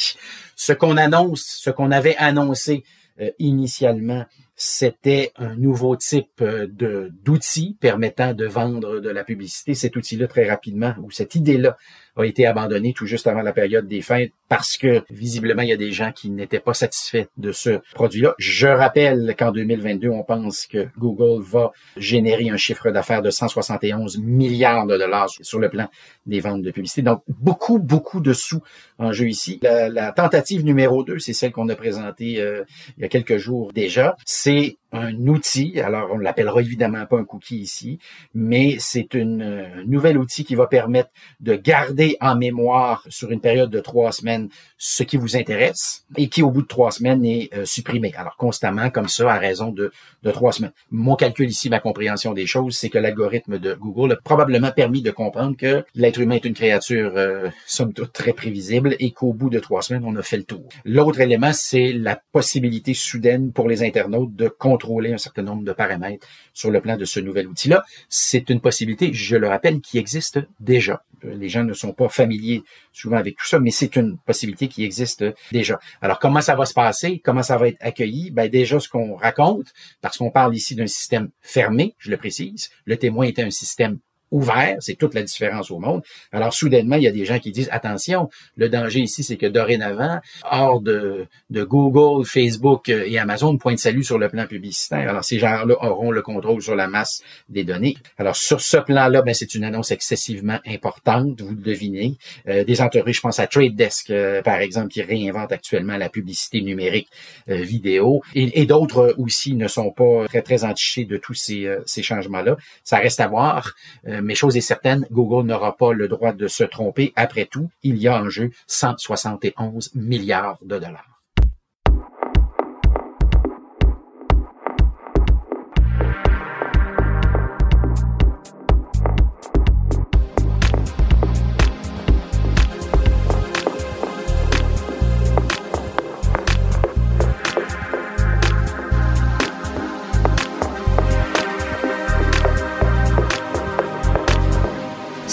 Ce qu'on annonce, ce qu'on avait annoncé euh, initialement, c'était un nouveau type euh, de d'outil permettant de vendre de la publicité. Cet outil-là, très rapidement, ou cette idée-là, a été abandonné tout juste avant la période des fêtes parce que visiblement il y a des gens qui n'étaient pas satisfaits de ce produit-là. Je rappelle qu'en 2022, on pense que Google va générer un chiffre d'affaires de 171 milliards de dollars sur le plan des ventes de publicité. Donc beaucoup, beaucoup de sous en jeu ici. La, tentative numéro 2, c'est celle qu'on a présentée euh, il y a quelques jours déjà. C'est un outil. Alors, on ne l'appellera évidemment pas un cookie ici, mais c'est un euh, nouvel outil qui va permettre de garder en mémoire sur une période de trois semaines ce qui vous intéresse et qui, au bout de trois semaines, est euh, supprimé. Alors, constamment, comme ça, à raison de, trois semaines. Mon calcul ici, ma compréhension des choses, c'est que l'algorithme de Google a probablement permis de comprendre que l'être humain est une créature, euh, somme toute, très prévisible et qu'au bout de trois semaines, on a fait le tour. L'autre élément, c'est la possibilité soudaine pour les internautes de contrôler un certain nombre de paramètres sur le plan de ce nouvel outil-là. C'est une possibilité, je le rappelle, qui existe déjà. Les gens ne sont pas familiers souvent avec tout ça, mais c'est une possibilité qui existe déjà. Alors, comment ça va se passer? Comment ça va être accueilli? Ben, déjà, ce qu'on raconte, parce qu'on parle ici d'un système fermé, je le précise. Le témoin était un système ouvert, c'est toute la différence au monde. Alors soudainement, il y a des gens qui disent attention, le danger ici, c'est que dorénavant, hors de, de Google, Facebook et Amazon, point de salut sur le plan publicitaire. Alors ces gens-là auront le contrôle sur la masse des données. Alors sur ce plan-là, ben, c'est une annonce excessivement importante, vous le devinez. Euh, des entreprises, je pense à Trade Desk, euh, par exemple, qui réinvente actuellement la publicité numérique euh, vidéo, et, et d'autres aussi ne sont pas très très entichés de tous ces, ces changements-là. Ça reste à voir. Euh, mais chose est certaine, Google n'aura pas le droit de se tromper. Après tout, il y a en jeu 171 milliards de dollars.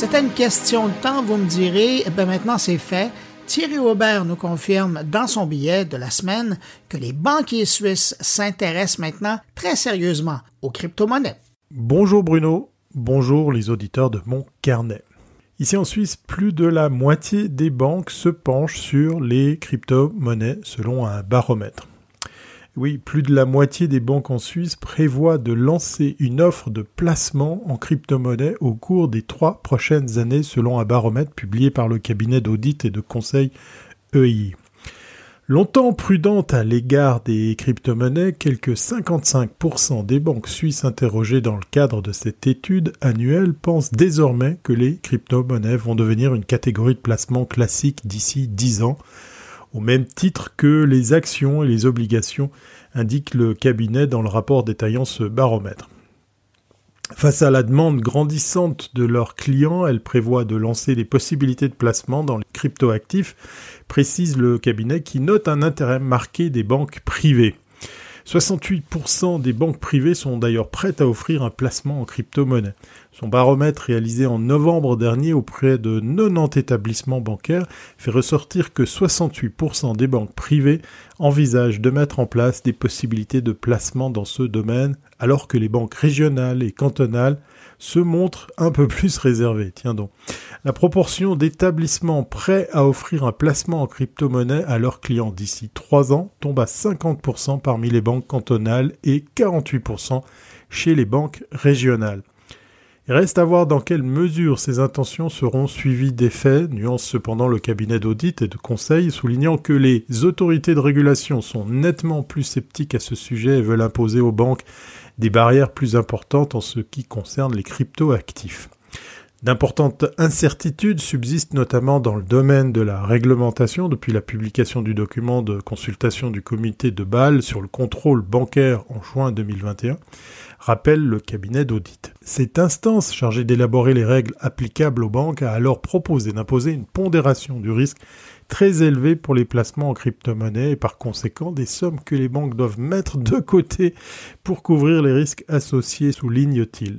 C'était une question de temps, vous me direz. Eh ben maintenant, c'est fait. Thierry Aubert nous confirme dans son billet de la semaine que les banquiers suisses s'intéressent maintenant très sérieusement aux crypto-monnaies. Bonjour Bruno, bonjour les auditeurs de mon carnet. Ici en Suisse, plus de la moitié des banques se penchent sur les crypto-monnaies selon un baromètre. Oui, plus de la moitié des banques en Suisse prévoient de lancer une offre de placement en crypto-monnaie au cours des trois prochaines années selon un baromètre publié par le cabinet d'audit et de conseil EI. Longtemps prudente à l'égard des crypto-monnaies, quelques 55% des banques suisses interrogées dans le cadre de cette étude annuelle pensent désormais que les crypto-monnaies vont devenir une catégorie de placement classique d'ici 10 ans, au même titre que les actions et les obligations, indique le cabinet dans le rapport détaillant ce baromètre. Face à la demande grandissante de leurs clients, elles prévoient de lancer des possibilités de placement dans les cryptoactifs, précise le cabinet qui note un intérêt marqué des banques privées. 68% des banques privées sont d'ailleurs prêtes à offrir un placement en crypto-monnaie. Son baromètre réalisé en novembre dernier auprès de 90 établissements bancaires fait ressortir que 68% des banques privées envisagent de mettre en place des possibilités de placement dans ce domaine, alors que les banques régionales et cantonales se montrent un peu plus réservées. Tiens donc. La proportion d'établissements prêts à offrir un placement en crypto-monnaie à leurs clients d'ici 3 ans tombe à 50% parmi les banques cantonales et 48% chez les banques régionales. Il reste à voir dans quelle mesure ces intentions seront suivies d'effets, nuance cependant le cabinet d'audit et de conseil, soulignant que les autorités de régulation sont nettement plus sceptiques à ce sujet et veulent imposer aux banques des barrières plus importantes en ce qui concerne les crypto-actifs. D'importantes incertitudes subsistent notamment dans le domaine de la réglementation depuis la publication du document de consultation du comité de Bâle sur le contrôle bancaire en juin 2021 rappelle le cabinet d'audit. Cette instance chargée d'élaborer les règles applicables aux banques a alors proposé d'imposer une pondération du risque très élevée pour les placements en crypto-monnaie et par conséquent des sommes que les banques doivent mettre de côté pour couvrir les risques associés, souligne-t-il.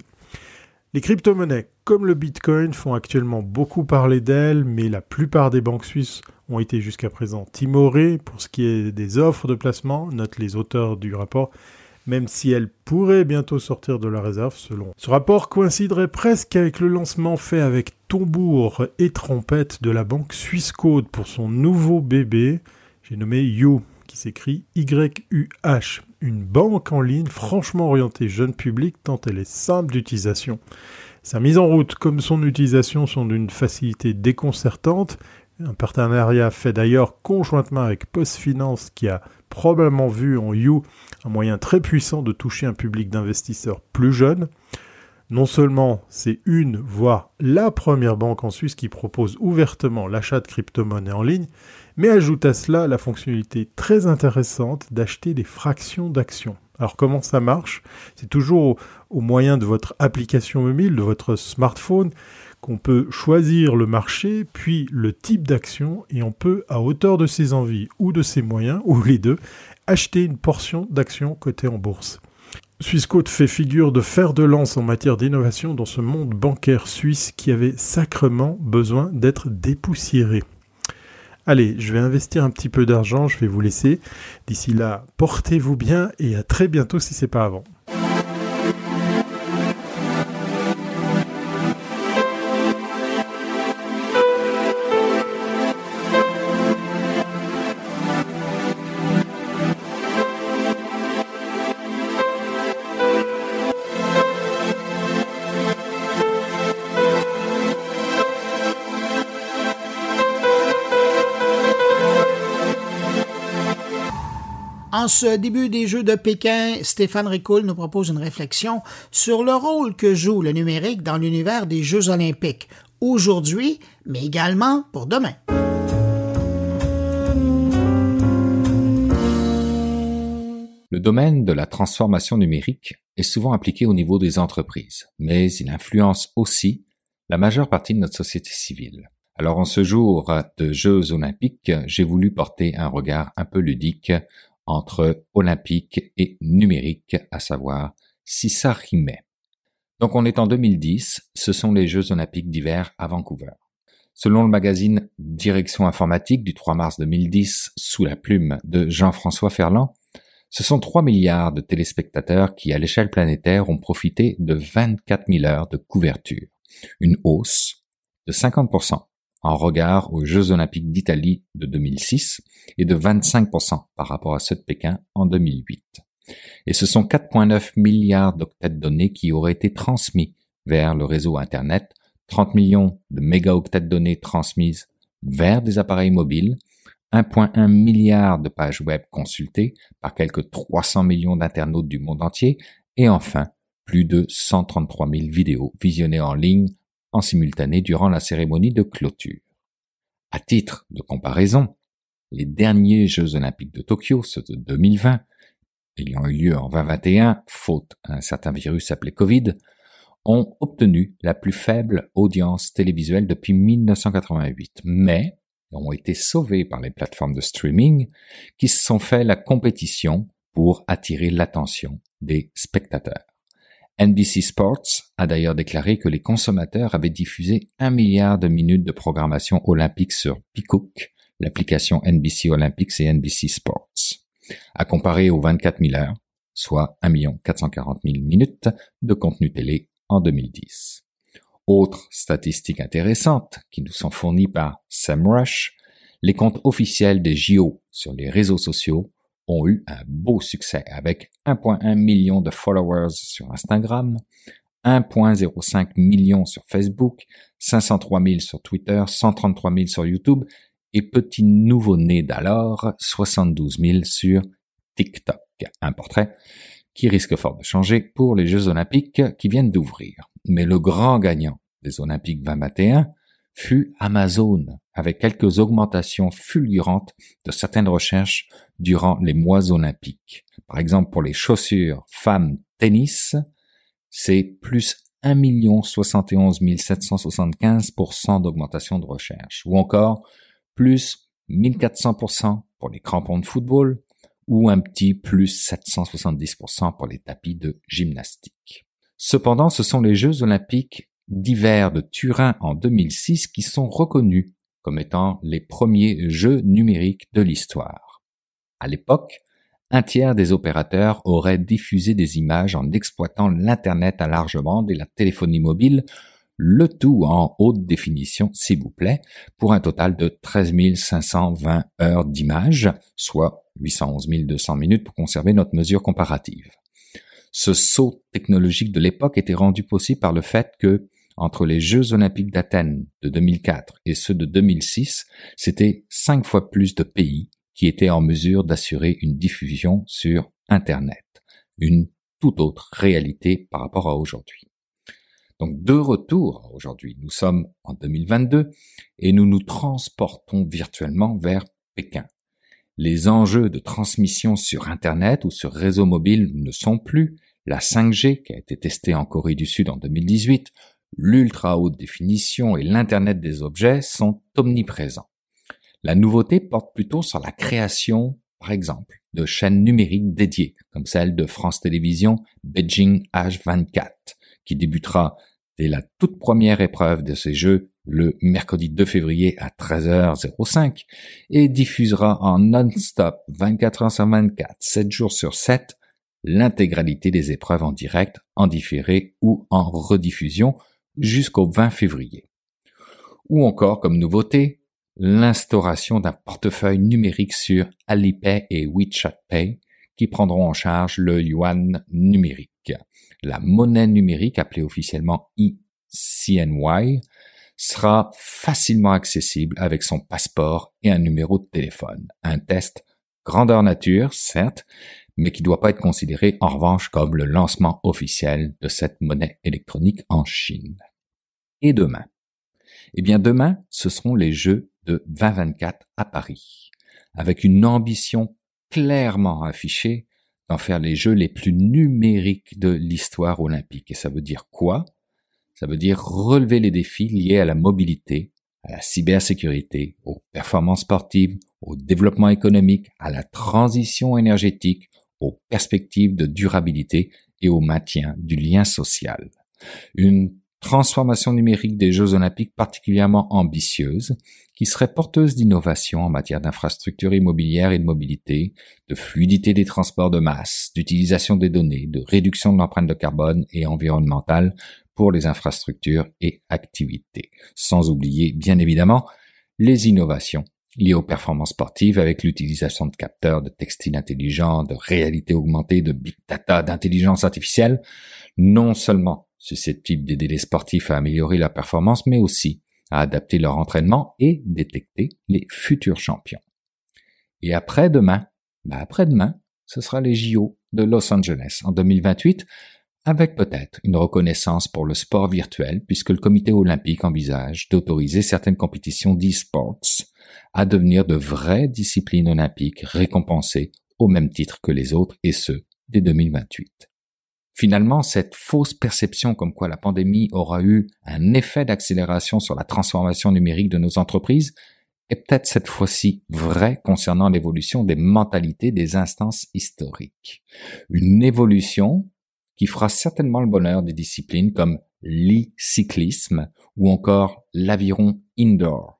Les crypto-monnaies comme le Bitcoin font actuellement beaucoup parler d'elles, mais la plupart des banques suisses ont été jusqu'à présent timorées pour ce qui est des offres de placement, notent les auteurs du rapport, même si elle pourrait bientôt sortir de la réserve selon. Ce rapport coïnciderait presque avec le lancement fait avec tambour et trompette de la banque Swissquote pour son nouveau bébé, j'ai nommé You, qui s'écrit Y-U-H, une banque en ligne franchement orientée jeune public tant elle est simple d'utilisation. Sa mise en route comme son utilisation sont d'une facilité déconcertante. Un partenariat fait d'ailleurs conjointement avec PostFinance qui a probablement vu en You un moyen très puissant de toucher un public d'investisseurs plus jeunes. Non seulement c'est une, voire la première banque en Suisse qui propose ouvertement l'achat de crypto-monnaies en ligne, mais ajoute à cela la fonctionnalité très intéressante d'acheter des fractions d'actions. Alors comment ça marche? C'est toujours au, moyen de votre application mobile, de votre smartphone, qu'on peut choisir le marché, puis le type d'action, et on peut, à hauteur de ses envies ou de ses moyens, ou les deux, acheter une portion d'actions cotées en bourse. Swissquote fait figure de fer de lance en matière d'innovation dans ce monde bancaire suisse qui avait sacrement besoin d'être dépoussiéré. Allez, je vais investir un petit peu d'argent, je vais vous laisser. D'ici là, portez-vous bien et à très bientôt si c'est pas avant. En ce début des Jeux de Pékin, Stéphane Ricoul nous propose une réflexion sur le rôle que joue le numérique dans l'univers des Jeux olympiques, aujourd'hui, mais également pour demain. Le domaine de la transformation numérique est souvent appliqué au niveau des entreprises, mais il influence aussi la majeure partie de notre société civile. Alors en ce jour de Jeux olympiques, j'ai voulu porter un regard un peu ludique entre olympique et numérique, à savoir si ça rimait. Donc on est en 2010, ce sont les Jeux olympiques d'hiver à Vancouver. Selon le magazine Direction informatique du 3 mars 2010, sous la plume de Jean-François Ferland, ce sont 3 milliards de téléspectateurs qui, à l'échelle planétaire, ont profité de 24 000 heures de couverture, une hausse de 50% en regard aux Jeux olympiques d'Italie de 2006 et de 25% par rapport à ceux de Pékin en 2008. Et ce sont 4,9 milliards d'octets de données qui auraient été transmis vers le réseau Internet, 30 millions de mégaoctets de données transmises vers des appareils mobiles, 1,1 milliard de pages web consultées par quelques 300 millions d'internautes du monde entier, et enfin plus de 133 000 vidéos visionnées en ligne en simultané durant la cérémonie de clôture. À titre de comparaison, les derniers Jeux olympiques de Tokyo, ceux de 2020, ayant eu lieu en 2021, faute à un certain virus appelé Covid, ont obtenu la plus faible audience télévisuelle depuis 1988, mais ont été sauvés par les plateformes de streaming qui se sont fait la compétition pour attirer l'attention des spectateurs. NBC Sports a d'ailleurs déclaré que les consommateurs avaient diffusé un milliard de minutes de programmation olympique sur Peacock, l'application NBC Olympics et NBC Sports, à comparer aux 24 000 heures, soit 1 440 000 minutes de contenu télé en 2010. Autre statistique intéressante qui nous sont fournies par SEMrush, les comptes officiels des JO sur les réseaux sociaux ont eu un beau succès avec 1.1 million de followers sur Instagram, 1.05 million sur Facebook, 503 000 sur Twitter, 133 000 sur YouTube et petit nouveau-né d'alors, 72 000 sur TikTok. Un portrait qui risque fort de changer pour les Jeux olympiques qui viennent d'ouvrir. Mais le grand gagnant des Olympiques 2021 fut Amazon, avec quelques augmentations fulgurantes de certaines recherches durant les mois olympiques. Par exemple, pour les chaussures femmes tennis, c'est plus 1 71 775% d'augmentation de recherche, ou encore plus 1400% pour les crampons de football, ou un petit plus 770% pour les tapis de gymnastique. Cependant, ce sont les Jeux olympiques d'hiver de Turin en 2006 qui sont reconnus comme étant les premiers jeux numériques de l'histoire. À l'époque, un tiers des opérateurs auraient diffusé des images en exploitant l'Internet à large bande et la téléphonie mobile, le tout en haute définition, s'il vous plaît, pour un total de 13 520 heures d'images, soit 811 200 minutes pour conserver notre mesure comparative. Ce saut technologique de l'époque était rendu possible par le fait que entre les Jeux olympiques d'Athènes de 2004 et ceux de 2006, c'était cinq fois plus de pays qui était en mesure d'assurer une diffusion sur Internet. Une toute autre réalité par rapport à aujourd'hui. Donc de retour aujourd'hui, nous sommes en 2022 et nous nous transportons virtuellement vers Pékin. Les enjeux de transmission sur Internet ou sur réseau mobile ne sont plus. La 5G, qui a été testée en Corée du Sud en 2018, l'ultra haute définition et l'Internet des objets sont omniprésents. La nouveauté porte plutôt sur la création, par exemple, de chaînes numériques dédiées, comme celle de France Télévisions Beijing H24, qui débutera dès la toute première épreuve de ces jeux le mercredi 2 février à 13h05 et diffusera en non-stop 24 h sur 24, 7 jours sur 7 l'intégralité des épreuves en direct, en différé ou en rediffusion jusqu'au 20 février. Ou encore comme nouveauté, l'instauration d'un portefeuille numérique sur Alipay et WeChat Pay qui prendront en charge le yuan numérique. La monnaie numérique, appelée officiellement eCNY, sera facilement accessible avec son passeport et un numéro de téléphone. Un test grandeur nature, certes, mais qui ne doit pas être considéré en revanche comme le lancement officiel de cette monnaie électronique en Chine. Et demain? Eh bien demain, ce seront les Jeux de 2024 à Paris, avec une ambition clairement affichée d'en faire les Jeux les plus numériques de l'histoire olympique. Et ça veut dire quoi? Ça veut dire relever les défis liés à la mobilité, à la cybersécurité, aux performances sportives, au développement économique, à la transition énergétique, aux perspectives de durabilité et au maintien du lien social. Une transformation numérique des Jeux olympiques particulièrement ambitieuse, qui serait porteuse d'innovation en matière d'infrastructures immobilières et de mobilité, de fluidité des transports de masse, d'utilisation des données, de réduction de l'empreinte de carbone et environnementale pour les infrastructures et activités. Sans oublier, bien évidemment, les innovations liées aux performances sportives avec l'utilisation de capteurs de textiles intelligents, de réalité augmentée, de big data, d'intelligence artificielle, non seulement susceptibles d'aider les sportifs à améliorer leur performance, mais aussi à adapter leur entraînement et détecter les futurs champions. Et après-demain, bah après-demain, ce sera les JO de Los Angeles en 2028, avec peut-être une reconnaissance pour le sport virtuel, puisque le comité olympique envisage d'autoriser certaines compétitions d'e-sports à devenir de vraies disciplines olympiques récompensées au même titre que les autres, et ce, dès 2028. Finalement, cette fausse perception comme quoi la pandémie aura eu un effet d'accélération sur la transformation numérique de nos entreprises est peut-être cette fois-ci vraie concernant l'évolution des mentalités des instances historiques. Une évolution qui fera certainement le bonheur des disciplines comme l'e-cyclisme ou encore l'aviron indoor.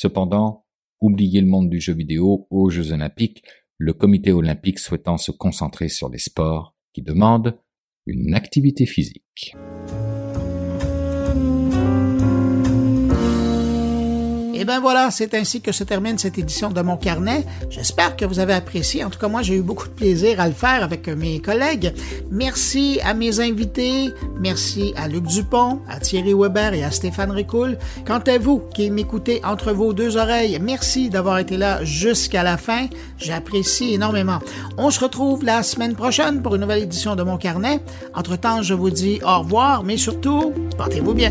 Cependant, oubliez le monde du jeu vidéo aux Jeux olympiques, le comité olympique souhaitant se concentrer sur les sports qui demandent une activité physique. Et ben voilà, c'est ainsi que se termine cette édition de mon carnet. J'espère que vous avez apprécié. En tout cas, moi, j'ai eu beaucoup de plaisir à le faire avec mes collègues. Merci à mes invités. Merci à Luc Dupont, à Thierry Weber et à Stéphane Ricoul. Quant à vous qui m'écoutez entre vos deux oreilles, merci d'avoir été là jusqu'à la fin. J'apprécie énormément. On se retrouve la semaine prochaine pour une nouvelle édition de mon carnet. Entre-temps, je vous dis au revoir, mais surtout, portez-vous bien.